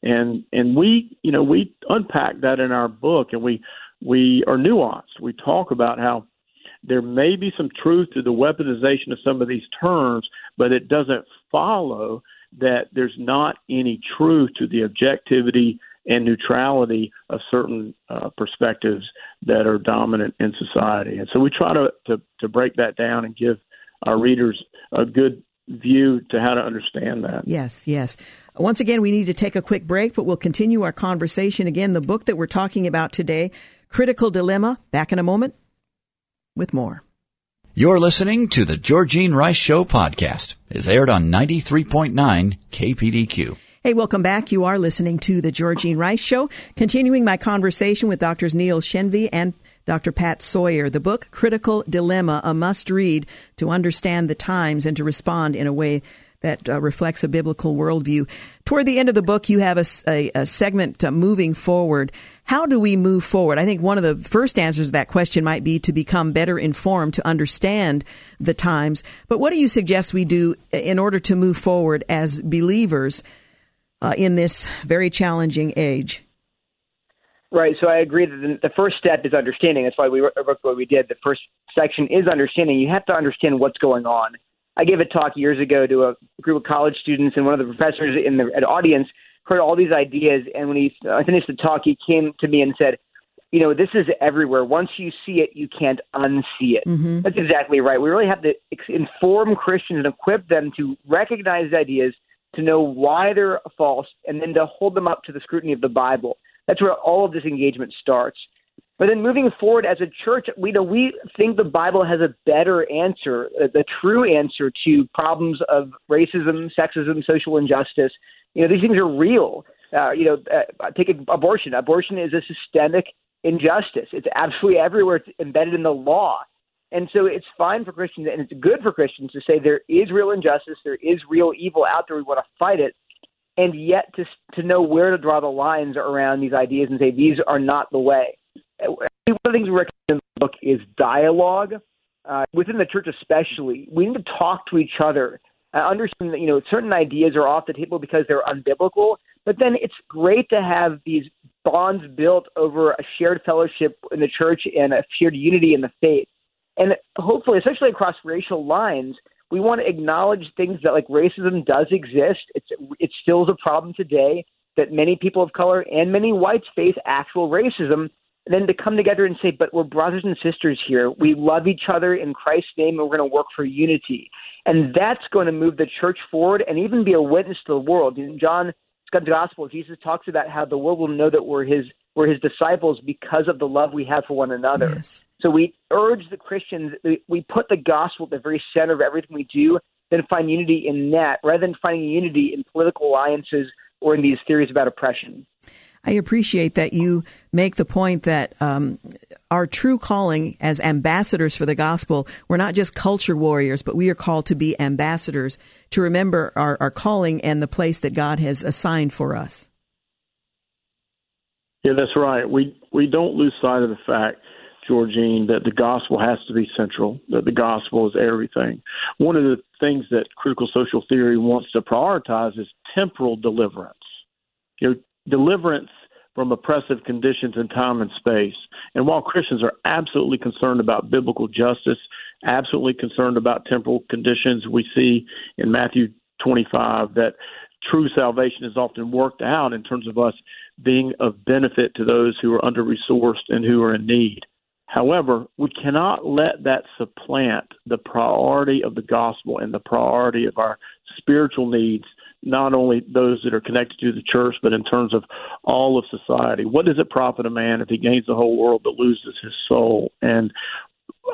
And and we you know we unpack that in our book and we we are nuanced. We talk about how there may be some truth to the weaponization of some of these terms, but it doesn't follow that there's not any truth to the objectivity and neutrality of certain uh, perspectives that are dominant in society. And so we try to, to, to break that down and give our readers a good view to how to understand that. Yes, yes. Once again, we need to take a quick break, but we'll continue our conversation. Again, the book that we're talking about today, Critical Dilemma, back in a moment with more. You're listening to the Georgene Rice Show podcast. It's aired on 93.9 KPDQ. Hey, welcome back. You are listening to the Georgene Rice Show, continuing my conversation with Drs. Neil Shenvi and Dr. Pat Sawyer. The book, Critical Dilemma, a must read to understand the times and to respond in a way that uh, reflects a biblical worldview. Toward the end of the book, you have a, a, a segment uh, moving forward. How do we move forward? I think one of the first answers to that question might be to become better informed, to understand the times. But what do you suggest we do in order to move forward as believers uh, in this very challenging age? Right. So I agree that the first step is understanding. That's why we wrote what we did. The first section is understanding. You have to understand what's going on. I gave a talk years ago to a group of college students, and one of the professors in the audience heard all these ideas. And when he uh, finished the talk, he came to me and said, "You know, this is everywhere. Once you see it, you can't unsee it." Mm-hmm. That's exactly right. We really have to inform Christians and equip them to recognize ideas, to know why they're false, and then to hold them up to the scrutiny of the Bible. That's where all of this engagement starts. But then moving forward as a church, we know we think the Bible has a better answer, the true answer to problems of racism, sexism, social injustice. You know, these things are real. Uh, you know, uh, take abortion. Abortion is a systemic injustice. It's absolutely everywhere. It's embedded in the law. And so it's fine for Christians and it's good for Christians to say there is real injustice, there is real evil out there. We want to fight it, and yet to to know where to draw the lines around these ideas and say these are not the way. one of the things we recommend in the book is dialogue uh, within the church, especially. We need to talk to each other. Uh, understand that you know certain ideas are off the table because they're unbiblical, but then it's great to have these bonds built over a shared fellowship in the church and a shared unity in the faith. And hopefully, especially across racial lines, we want to acknowledge things that like racism does exist. It's it still is a problem today that many people of color and many whites face actual racism. And then to come together and say, but we're brothers and sisters here. We love each other in Christ's name, and we're going to work for unity. And that's going to move the church forward and even be a witness to the world. In John Scott's Gospel, Jesus talks about how the world will know that we're his we're his disciples because of the love we have for one another. Yes. So we urge the Christians, we put the gospel at the very center of everything we do, then find unity in that rather than finding unity in political alliances or in these theories about oppression. I appreciate that you make the point that um, our true calling as ambassadors for the gospel, we're not just culture warriors, but we are called to be ambassadors to remember our, our calling and the place that God has assigned for us. Yeah, that's right. We we don't lose sight of the fact, Georgene, that the gospel has to be central. That the gospel is everything. One of the things that critical social theory wants to prioritize is temporal deliverance. You know, deliverance from oppressive conditions in time and space. And while Christians are absolutely concerned about biblical justice, absolutely concerned about temporal conditions, we see in Matthew 25 that true salvation is often worked out in terms of us being of benefit to those who are under resourced and who are in need. However, we cannot let that supplant the priority of the gospel and the priority of our spiritual needs, not only those that are connected to the church, but in terms of all of society. What does it profit a man if he gains the whole world but loses his soul? And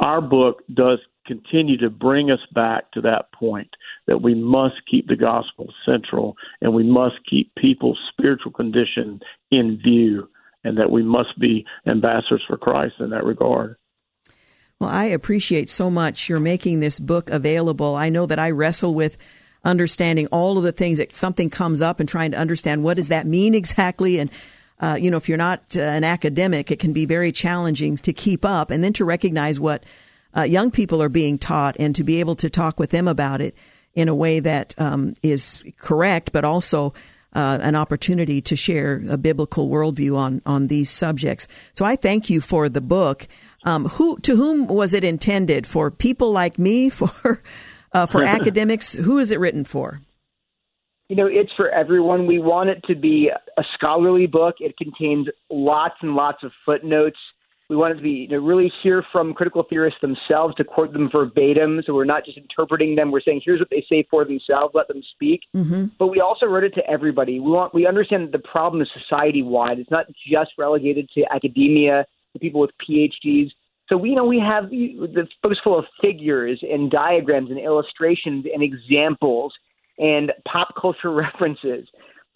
our book does continue to bring us back to that point that we must keep the gospel central and we must keep people's spiritual condition in view and that we must be ambassadors for Christ in that regard. Well, I appreciate so much your making this book available. I know that I wrestle with understanding all of the things that something comes up and trying to understand what does that mean exactly and uh, you know, if you're not uh, an academic, it can be very challenging to keep up and then to recognize what uh, young people are being taught and to be able to talk with them about it in a way that um, is correct, but also uh, an opportunity to share a biblical worldview on on these subjects. So I thank you for the book. Um, who to whom was it intended? For people like me? For uh, for academics? Who is it written for? You know, it's for everyone. We want it to be a scholarly book. It contains lots and lots of footnotes we wanted to be to really hear from critical theorists themselves to quote them verbatim. So we're not just interpreting them. We're saying here's what they say for themselves. Let them speak. Mm-hmm. But we also wrote it to everybody. We want we understand that the problem is society wide. It's not just relegated to academia, to people with PhDs. So we you know we have the book's full of figures and diagrams and illustrations and examples and pop culture references.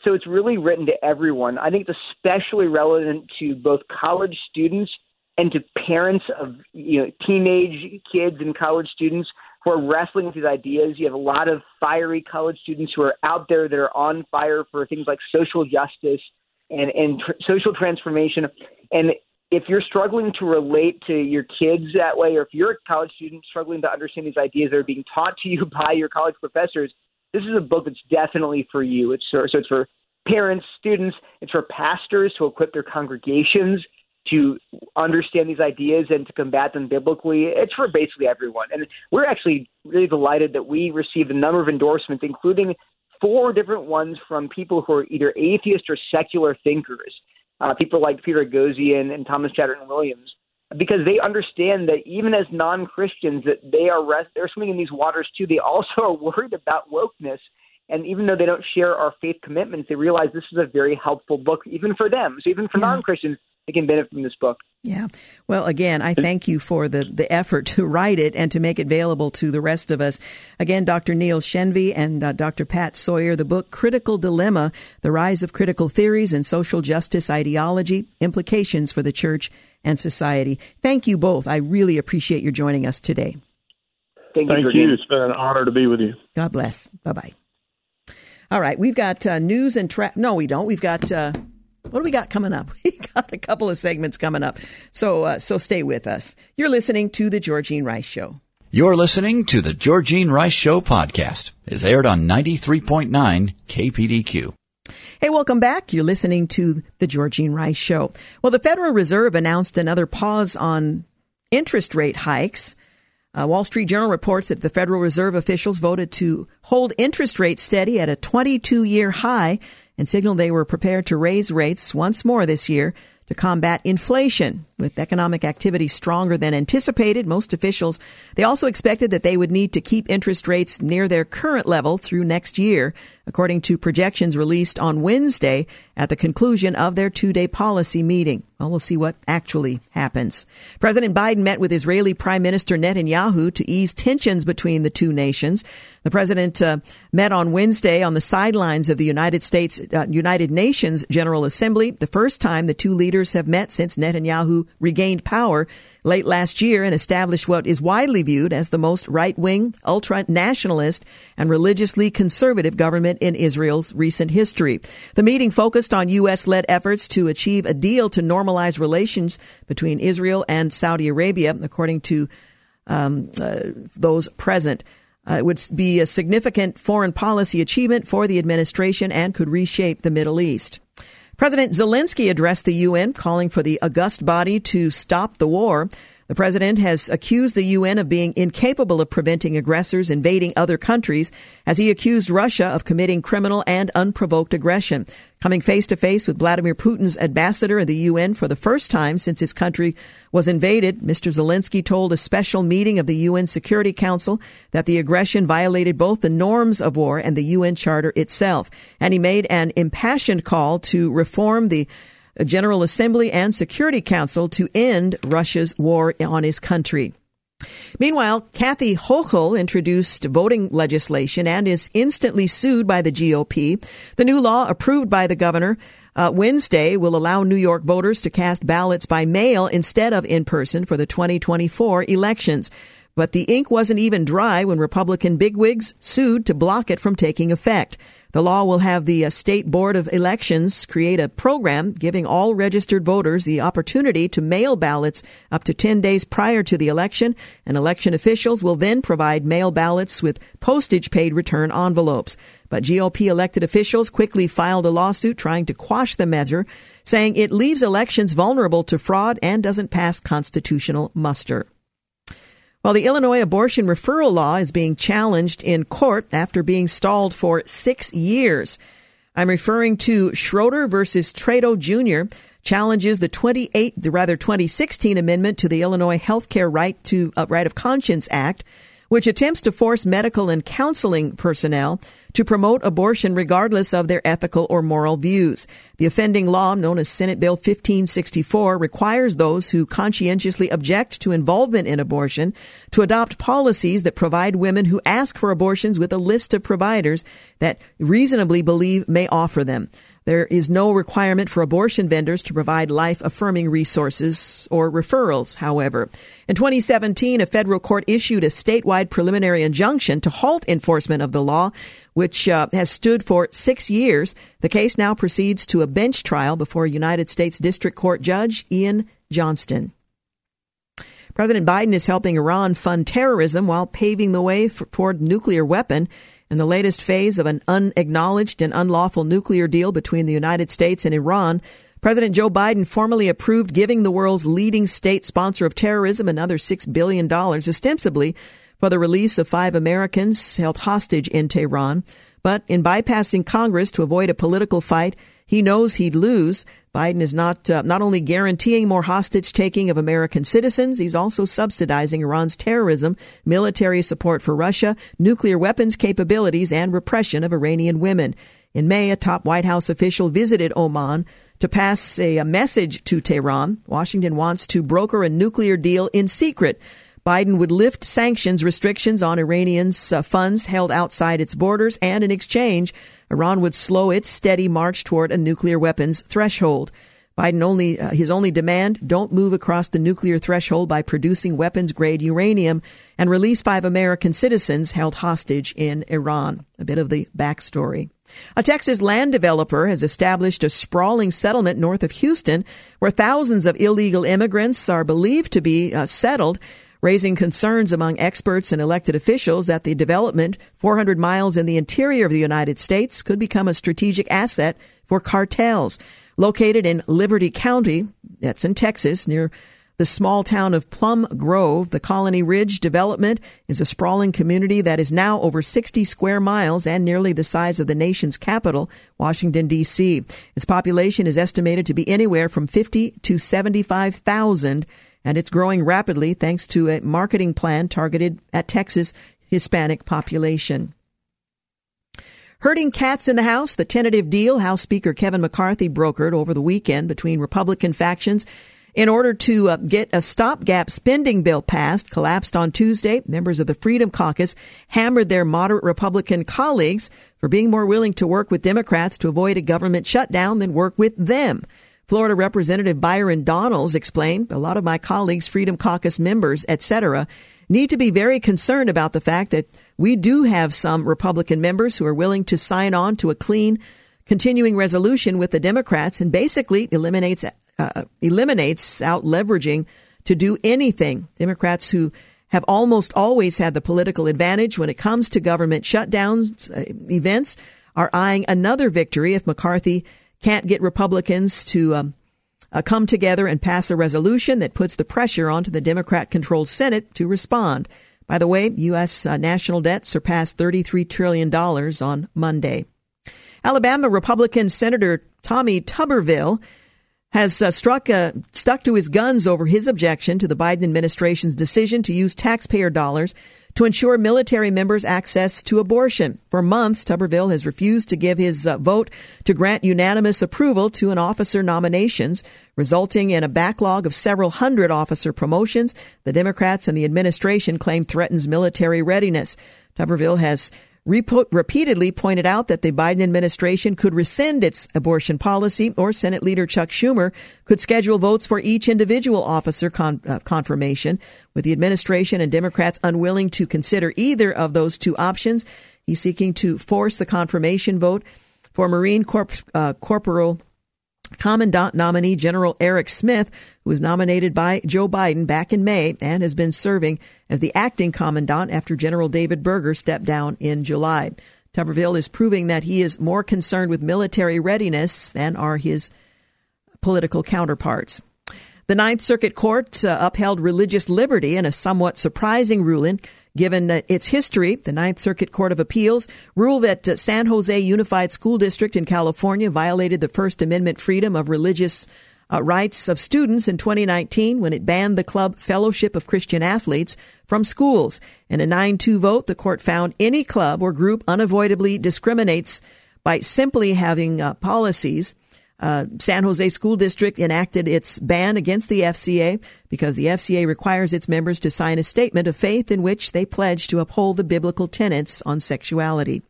So it's really written to everyone. I think it's especially relevant to both college students and to parents of you know teenage kids and college students who are wrestling with these ideas. You have a lot of fiery college students who are out there that are on fire for things like social justice and and tr- social transformation. And if you're struggling to relate to your kids that way, or if you're a college student struggling to understand these ideas that are being taught to you by your college professors, this is a book that's definitely for you. It's so it's for parents, students, it's for pastors to equip their congregations to understand these ideas and to combat them biblically. It's for basically everyone. And we're actually really delighted that we received a number of endorsements, including four different ones from people who are either atheist or secular thinkers, uh, people like Peter Boghossian and Thomas Chatterton Williams, because they understand that even as non-Christians, that they are rest- they're swimming in these waters too. They also are worried about wokeness. And even though they don't share our faith commitments, they realize this is a very helpful book, even for them. So even for yeah. non Christians, they can benefit from this book. Yeah. Well, again, I thank you for the, the effort to write it and to make it available to the rest of us. Again, Dr. Neil Shenvi and uh, Dr. Pat Sawyer, the book Critical Dilemma The Rise of Critical Theories and Social Justice Ideology Implications for the Church and Society. Thank you both. I really appreciate your joining us today. Thank, Thank you. you. It's been an honor to be with you. God bless. Bye bye. All right. We've got uh, news and tra- no, we don't. We've got. Uh, What do we got coming up? We got a couple of segments coming up. So, uh, so stay with us. You're listening to the Georgene Rice Show. You're listening to the Georgene Rice Show podcast. It's aired on 93.9 KPDQ. Hey, welcome back. You're listening to the Georgene Rice Show. Well, the Federal Reserve announced another pause on interest rate hikes. Uh, Wall Street Journal reports that the Federal Reserve officials voted to hold interest rates steady at a 22 year high and signaled they were prepared to raise rates once more this year to combat inflation. With economic activity stronger than anticipated, most officials, they also expected that they would need to keep interest rates near their current level through next year, according to projections released on Wednesday at the conclusion of their two-day policy meeting. Well, we'll see what actually happens. President Biden met with Israeli Prime Minister Netanyahu to ease tensions between the two nations. The president uh, met on Wednesday on the sidelines of the United States uh, United Nations General Assembly, the first time the two leaders have met since Netanyahu regained power late last year and established what is widely viewed as the most right-wing, ultra-nationalist, and religiously conservative government in Israel's recent history. The meeting focused on U.S.-led efforts to achieve a deal to normalize relations between Israel and Saudi Arabia, according to um, uh, those present. Uh, it would be a significant foreign policy achievement for the administration and could reshape the Middle East. President Zelensky addressed the UN, calling for the august body to stop the war. The president has accused the UN of being incapable of preventing aggressors invading other countries as he accused Russia of committing criminal and unprovoked aggression. Coming face to face with Vladimir Putin's ambassador at the UN for the first time since his country was invaded, Mr. Zelensky told a special meeting of the UN Security Council that the aggression violated both the norms of war and the UN Charter itself. And he made an impassioned call to reform the General Assembly and Security Council to end Russia's war on his country. Meanwhile, Kathy Hochul introduced voting legislation and is instantly sued by the GOP. The new law approved by the governor uh, Wednesday will allow New York voters to cast ballots by mail instead of in person for the 2024 elections. But the ink wasn't even dry when Republican bigwigs sued to block it from taking effect. The law will have the uh, State Board of Elections create a program giving all registered voters the opportunity to mail ballots up to 10 days prior to the election, and election officials will then provide mail ballots with postage paid return envelopes. But GOP elected officials quickly filed a lawsuit trying to quash the measure, saying it leaves elections vulnerable to fraud and doesn't pass constitutional muster. Well, the Illinois abortion referral law is being challenged in court after being stalled for six years. I'm referring to Schroeder versus Treto Jr. challenges the 28, the rather 2016 amendment to the Illinois Healthcare Right to uh, Right of Conscience Act, which attempts to force medical and counseling personnel to promote abortion regardless of their ethical or moral views. The offending law, known as Senate Bill 1564, requires those who conscientiously object to involvement in abortion to adopt policies that provide women who ask for abortions with a list of providers that reasonably believe may offer them. There is no requirement for abortion vendors to provide life affirming resources or referrals, however. In 2017, a federal court issued a statewide preliminary injunction to halt enforcement of the law, which uh, has stood for six years. The case now proceeds to a bench trial before United States District Court Judge Iain Johnston. President Biden is helping Iran fund terrorism while paving the way for, toward nuclear weapon in the latest phase of an unacknowledged and unlawful nuclear deal between the United States and Iran, President Joe Biden formally approved giving the world's leading state sponsor of terrorism another $6 billion, ostensibly for the release of five Americans held hostage in Tehran. But in bypassing Congress to avoid a political fight, he knows he'd lose. Biden is not uh, not only guaranteeing more hostage taking of American citizens, he's also subsidizing Iran's terrorism, military support for Russia, nuclear weapons capabilities, and repression of Iranian women. In May, a top White House official visited Oman to pass a, a message to Tehran. Washington wants to broker a nuclear deal in secret Biden would lift sanctions restrictions on Iranians' uh, funds held outside its borders, and in exchange, Iran would slow its steady march toward a nuclear weapons threshold. Biden only uh, his only demand: don't move across the nuclear threshold by producing weapons-grade uranium, and release five American citizens held hostage in Iran. A bit of the backstory. A Texas land developer has established a sprawling settlement north of Houston where thousands of illegal immigrants are believed to be uh, settled, raising concerns among experts and elected officials that the development, 400 miles in the interior of the United States, could become a strategic asset for cartels. Located in Liberty County, that's in Texas, near the small town of Plum Grove, the Colony Ridge development is a sprawling community that is now over 60 square miles and nearly the size of the nation's capital, Washington, D.C. Its population is estimated to be anywhere from 50 to 75,000, and it's growing rapidly thanks to a marketing plan targeted at Texas Hispanic population. Herding cats in the House, the tentative deal House Speaker Kevin McCarthy brokered over the weekend between Republican factions in order to uh, get a stopgap spending bill passed, collapsed on Tuesday. Members of the Freedom Caucus hammered their moderate Republican colleagues for being more willing to work with Democrats to avoid a government shutdown than work with them. Florida Representative Byron Donalds explained, a lot of my colleagues, Freedom Caucus members, etc., need to be very concerned about the fact that we do have some Republican members who are willing to sign on to a clean continuing resolution with the Democrats and basically eliminates uh, eliminates out leveraging to do anything. Democrats who have almost always had the political advantage when it comes to government shutdowns uh, events are eyeing another victory if McCarthy can't get Republicans to um, uh, come together and pass a resolution that puts the pressure onto the Democrat controlled Senate to respond. By the way, U.S. Uh, national debt surpassed $33 trillion on Monday. Alabama Republican Senator Tommy Tuberville has uh, struck uh, stuck to his guns over his objection to the Biden administration's decision to use taxpayer dollars to ensure military members access to abortion. For months, Tuberville has refused to give his uh, vote to grant unanimous approval to an officer nominations, resulting in a backlog of several hundred officer promotions. The Democrats and the administration claim threatens military readiness. Tuberville has repeatedly pointed out that the Biden administration could rescind its abortion policy, or Senate Leader Chuck Schumer could schedule votes for each individual officer con- uh, confirmation. With the administration and Democrats unwilling to consider either of those two options, he's seeking to force the confirmation vote for Marine Corp- uh, Corporal Commandant nominee General Eric Smith, who was nominated by Joe Biden back in May and has been serving as the acting commandant after General David Berger stepped down in July. Tuberville is proving that he is more concerned with military readiness than are his political counterparts. The Ninth Circuit Court uh, upheld religious liberty in a somewhat surprising ruling Given its history, the Ninth Circuit Court of Appeals ruled that uh, San Jose Unified School District in California violated the First Amendment freedom of religious uh, rights of students in 2019 when it banned the club Fellowship of Christian Athletes from schools. In a 9-2 vote, the court found any club or group unavoidably discriminates by simply having uh, policies uh, San Jose School District enacted its ban against the FCA because the FCA requires its members to sign a statement of faith in which they pledge to uphold the biblical tenets on sexuality.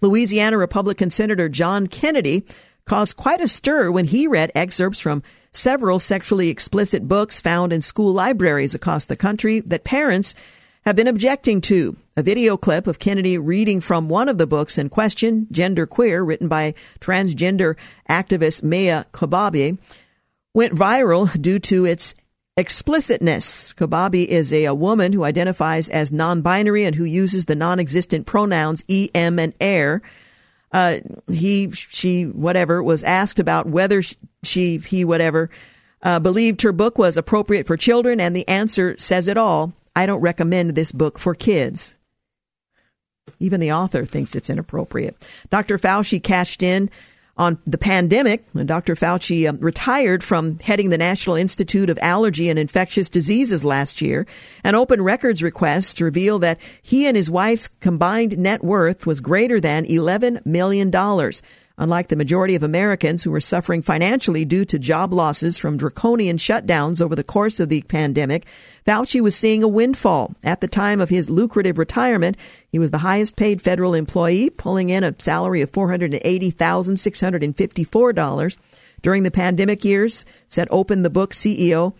Louisiana Republican Senator John Kennedy caused quite a stir when he read excerpts from several sexually explicit books found in school libraries across the country that parents have been objecting to. A video clip of Kennedy reading from one of the books in question, Gender Queer, written by transgender activist Maia Kobabe, went viral due to its explicitness. Kobabe is a, a woman who identifies as non-binary and who uses the non-existent pronouns em and er. Uh, he, she, whatever, was asked about whether she, he, whatever, uh, believed her book was appropriate for children, and the answer says it all. I don't recommend this book for kids. Even the author thinks it's inappropriate. Dr. Fauci cashed in on the pandemic. Dr. Fauci uh, retired from heading the National Institute of Allergy and Infectious Diseases last year. An open records request revealed that he and his wife's combined net worth was greater than $11 million. Unlike the majority of Americans who were suffering financially due to job losses from draconian shutdowns over the course of the pandemic, Fauci was seeing a windfall. At the time of his lucrative retirement, he was the highest paid federal employee, pulling in a salary of $480,654. During the pandemic years, said Open the Book CEO,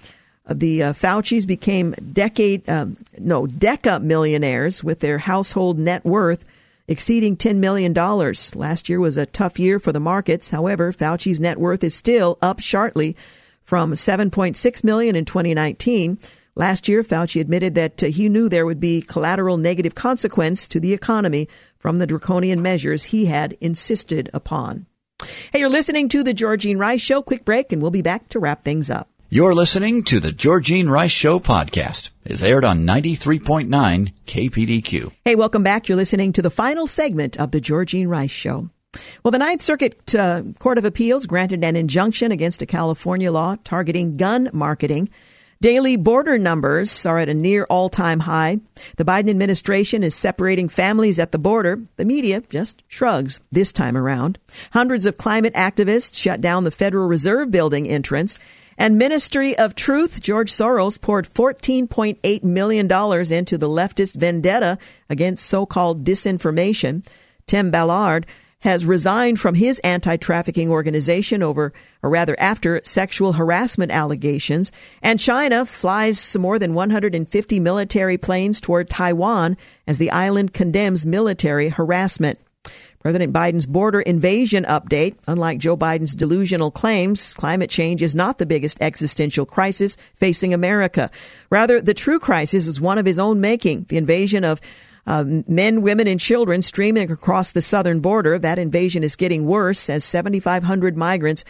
the uh, Fauci's became decade, um, no, deca millionaires with their household net worth exceeding $10 million. Last year was a tough year for the markets. However, Fauci's net worth is still up sharply from 7.6 million in 2019. Last year, Fauci admitted that uh, he knew there would be collateral negative consequence to the economy from the draconian measures he had insisted upon. Hey, you're listening to the Georgene Rice Show. Quick break, and we'll be back to wrap things up. You're listening to the Georgene Rice Show podcast. It's aired on 93.9 KPDQ. Hey, welcome back. You're listening to the final segment of the Georgene Rice Show. Well, the Ninth Circuit uh, Court of Appeals granted an injunction against a California law targeting gun marketing. Daily border numbers are at a near all time high. The Biden administration is separating families at the border. The media just shrugs this time around. Hundreds of climate activists shut down the Federal Reserve Building entrance. And Ministry of Truth, George Soros poured $14.8 million into the leftist vendetta against so called disinformation. Tim Ballard has resigned from his anti trafficking organization over, or rather after, sexual harassment allegations. And China flies more than 150 military planes toward Taiwan as the island condemns military harassment. President Biden's border invasion update. Unlike Joe Biden's delusional claims, climate change is not the biggest existential crisis facing America. Rather, the true crisis is one of his own making the invasion of uh, men, women, and children streaming across the southern border. That invasion is getting worse as 7,500 migrants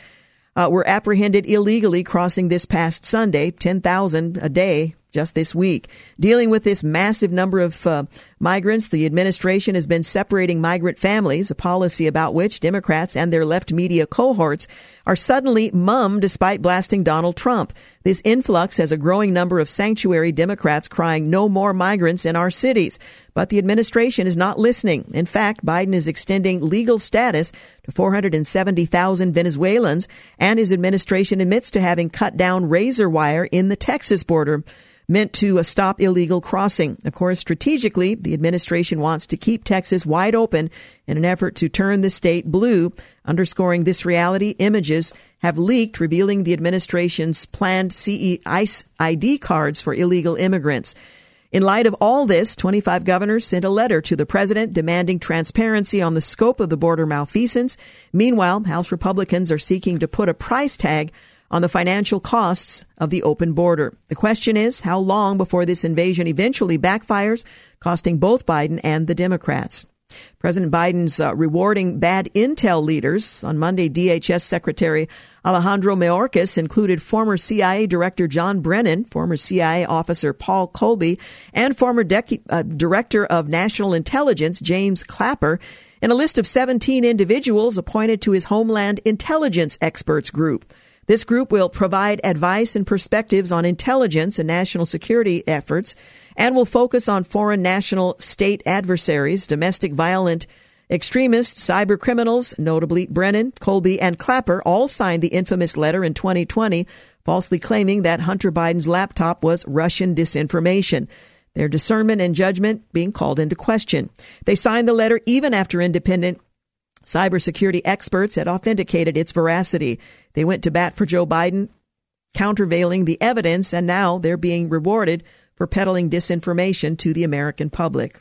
uh, were apprehended illegally crossing this past Sunday, 10,000 a day just this week. Dealing with this massive number of uh, migrants, the administration has been separating migrant families, a policy about which Democrats and their left media cohorts are suddenly mum despite blasting Donald Trump. This influx has a growing number of sanctuary Democrats crying no more migrants in our cities. But the administration is not listening. In fact, Biden is extending legal status to 470,000 Venezuelans, and his administration admits to having cut down razor wire in the Texas border meant to stop illegal crossing. Of course, strategically, the administration wants to keep Texas wide open in an effort to turn the state blue. Underscoring this reality, images have leaked revealing the administration's planned CE ICE ID cards for illegal immigrants. In light of all this, 25 governors sent a letter to the president demanding transparency on the scope of the border malfeasance. Meanwhile, House Republicans are seeking to put a price tag on the financial costs of the open border. The question is how long before this invasion eventually backfires, costing both Biden and the Democrats. President Biden's uh, rewarding bad intel leaders. On Monday, DHS Secretary Alejandro Mayorkas included former CIA Director John Brennan, former CIA officer Paul Kolbe, and former uh, Director of National Intelligence James Clapper in a list of 17 individuals appointed to his Homeland Intelligence Experts Group. This group will provide advice and perspectives on intelligence and national security efforts and will focus on foreign national state adversaries, domestic violent extremists, cyber criminals, notably Brennan, Kolbe, and Clapper, all signed the infamous letter in 2020, falsely claiming that Hunter Biden's laptop was Russian disinformation. Their discernment and judgment being called into question. They signed the letter even after independent Cybersecurity experts had authenticated its veracity. They went to bat for Joe Biden, countervailing the evidence, and now they're being rewarded for peddling disinformation to the American public.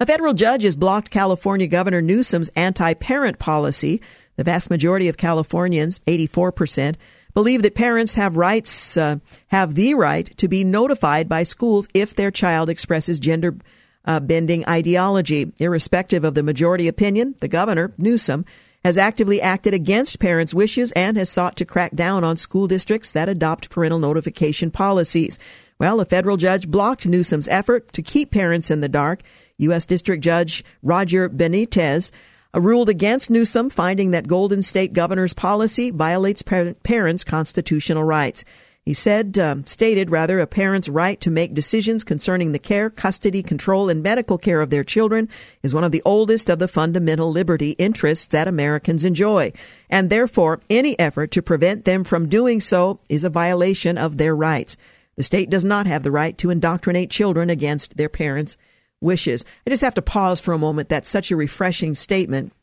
A federal judge has blocked California Governor Newsom's anti parent policy. The vast majority of Californians, 84%, believe that parents have rights, uh, have the right to be notified by schools if their child expresses gender uh, bending ideology. Irrespective of the majority opinion, the governor, Newsom, has actively acted against parents' wishes and has sought to crack down on school districts that adopt parental notification policies. Well, a federal judge blocked Newsom's effort to keep parents in the dark. U.S. District Judge Roger Benitez uh, ruled against Newsom, finding that Golden State governor's policy violates parents' constitutional rights. He said, um, stated rather, a parent's right to make decisions concerning the care, custody, control, and medical care of their children is one of the oldest of the fundamental liberty interests that Americans enjoy. And therefore, any effort to prevent them from doing so is a violation of their rights. The state does not have the right to indoctrinate children against their parents' wishes. I just have to pause for a moment. That's such a refreshing statement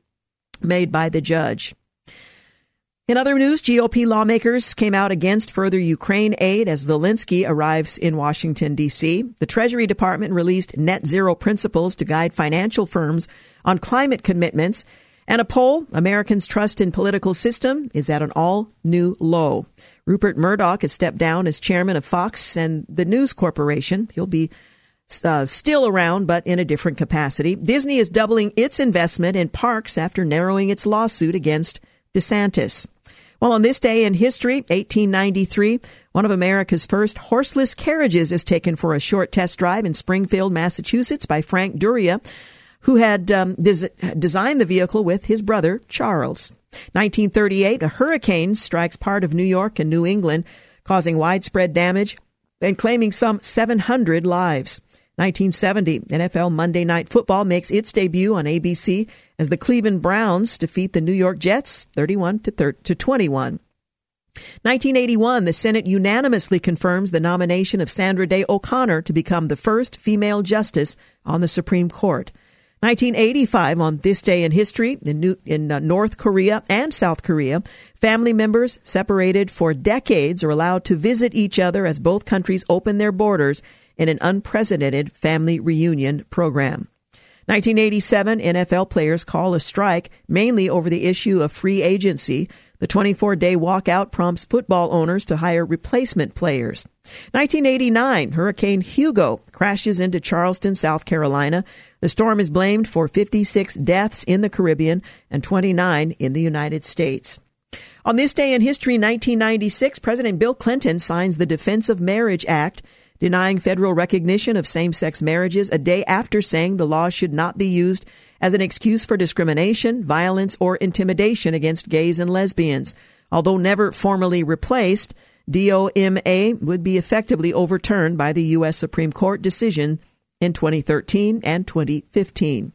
made by the judge. In other news, GOP lawmakers came out against further Ukraine aid as Zelensky arrives in Washington, D.C. The Treasury Department released net zero principles to guide financial firms on climate commitments. And a poll, Americans' trust in political system is at an all new low. Rupert Murdoch has stepped down as chairman of Fox and the News Corporation. He'll be uh, still around, but in a different capacity. Disney is doubling its investment in parks after narrowing its lawsuit against DeSantis. Well, on this day in history, 1893, one of America's first horseless carriages is taken for a short test drive in Springfield, Massachusetts by Frank Duryea, who had um, des- designed the vehicle with his brother, Charles. 1938, a hurricane strikes part of New York and New England, causing widespread damage and claiming some 700 lives. 1970, NFL Monday Night Football makes its debut on ABC as the Cleveland Browns defeat the New York Jets 31 to, 21. 1981, the Senate unanimously confirms the nomination of Sandra Day O'Connor to become the first female justice on the Supreme Court. 1985, on this day in history, in, New, in uh, North Korea and South Korea, family members separated for decades are allowed to visit each other as both countries open their borders in an unprecedented family reunion program. 1987, NFL players call a strike mainly over the issue of free agency. The 24 day walkout prompts football owners to hire replacement players. 1989, Hurricane Hugo crashes into Charleston, South Carolina. The storm is blamed for 56 deaths in the Caribbean and 29 in the United States. On this day in history, 1996, President Bill Clinton signs the Defense of Marriage Act denying federal recognition of same sex marriages a day after saying the law should not be used as an excuse for discrimination, violence, or intimidation against gays and lesbians. Although never formally replaced, DOMA would be effectively overturned by the U.S. Supreme Court decision in 2013 and 2015.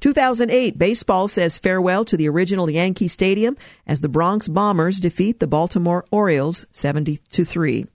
2008, baseball says farewell to the original Yankee Stadium as the Bronx Bombers defeat the Baltimore Orioles 70 to 3.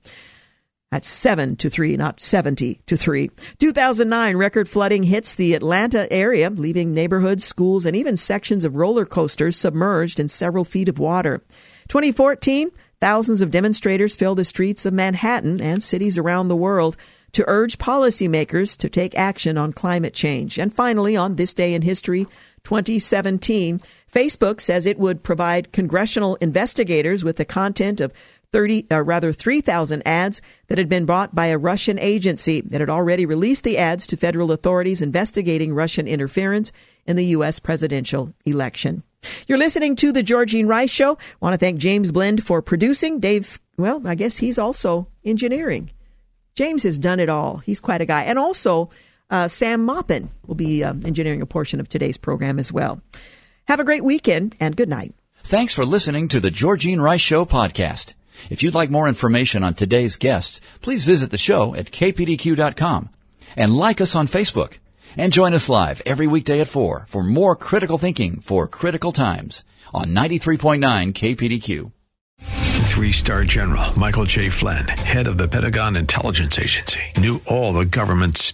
That's 7 to 3, not 70 to 3. 2009 record flooding hits the Atlanta area, leaving neighborhoods, schools, and even sections of roller coasters submerged in several feet of water. 2014 thousands of demonstrators filled the streets of Manhattan and cities around the world to urge policymakers to take action on climate change. And finally, on this day in history, 2017, Facebook says it would provide congressional investigators with the content of 30, or uh, rather 3,000 ads that had been bought by a Russian agency that had already released the ads to federal authorities investigating Russian interference in the U.S. presidential election. You're listening to the Georgene Rice Show. Want to thank James Blend for producing. Dave, well, I guess he's also engineering. James has done it all. He's quite a guy. And also, uh, Sam Maupin will be uh, engineering a portion of today's program as well. Have a great weekend and good night. Thanks for listening to the Georgene Rice Show podcast. If you'd like more information on today's guests, please visit the show at kpdq.com and like us on Facebook. And join us live every weekday at 4 for more critical thinking for critical times on 93.9 KPDQ. Three star general Michael J. Flynn, head of the Pentagon Intelligence Agency, knew all the government's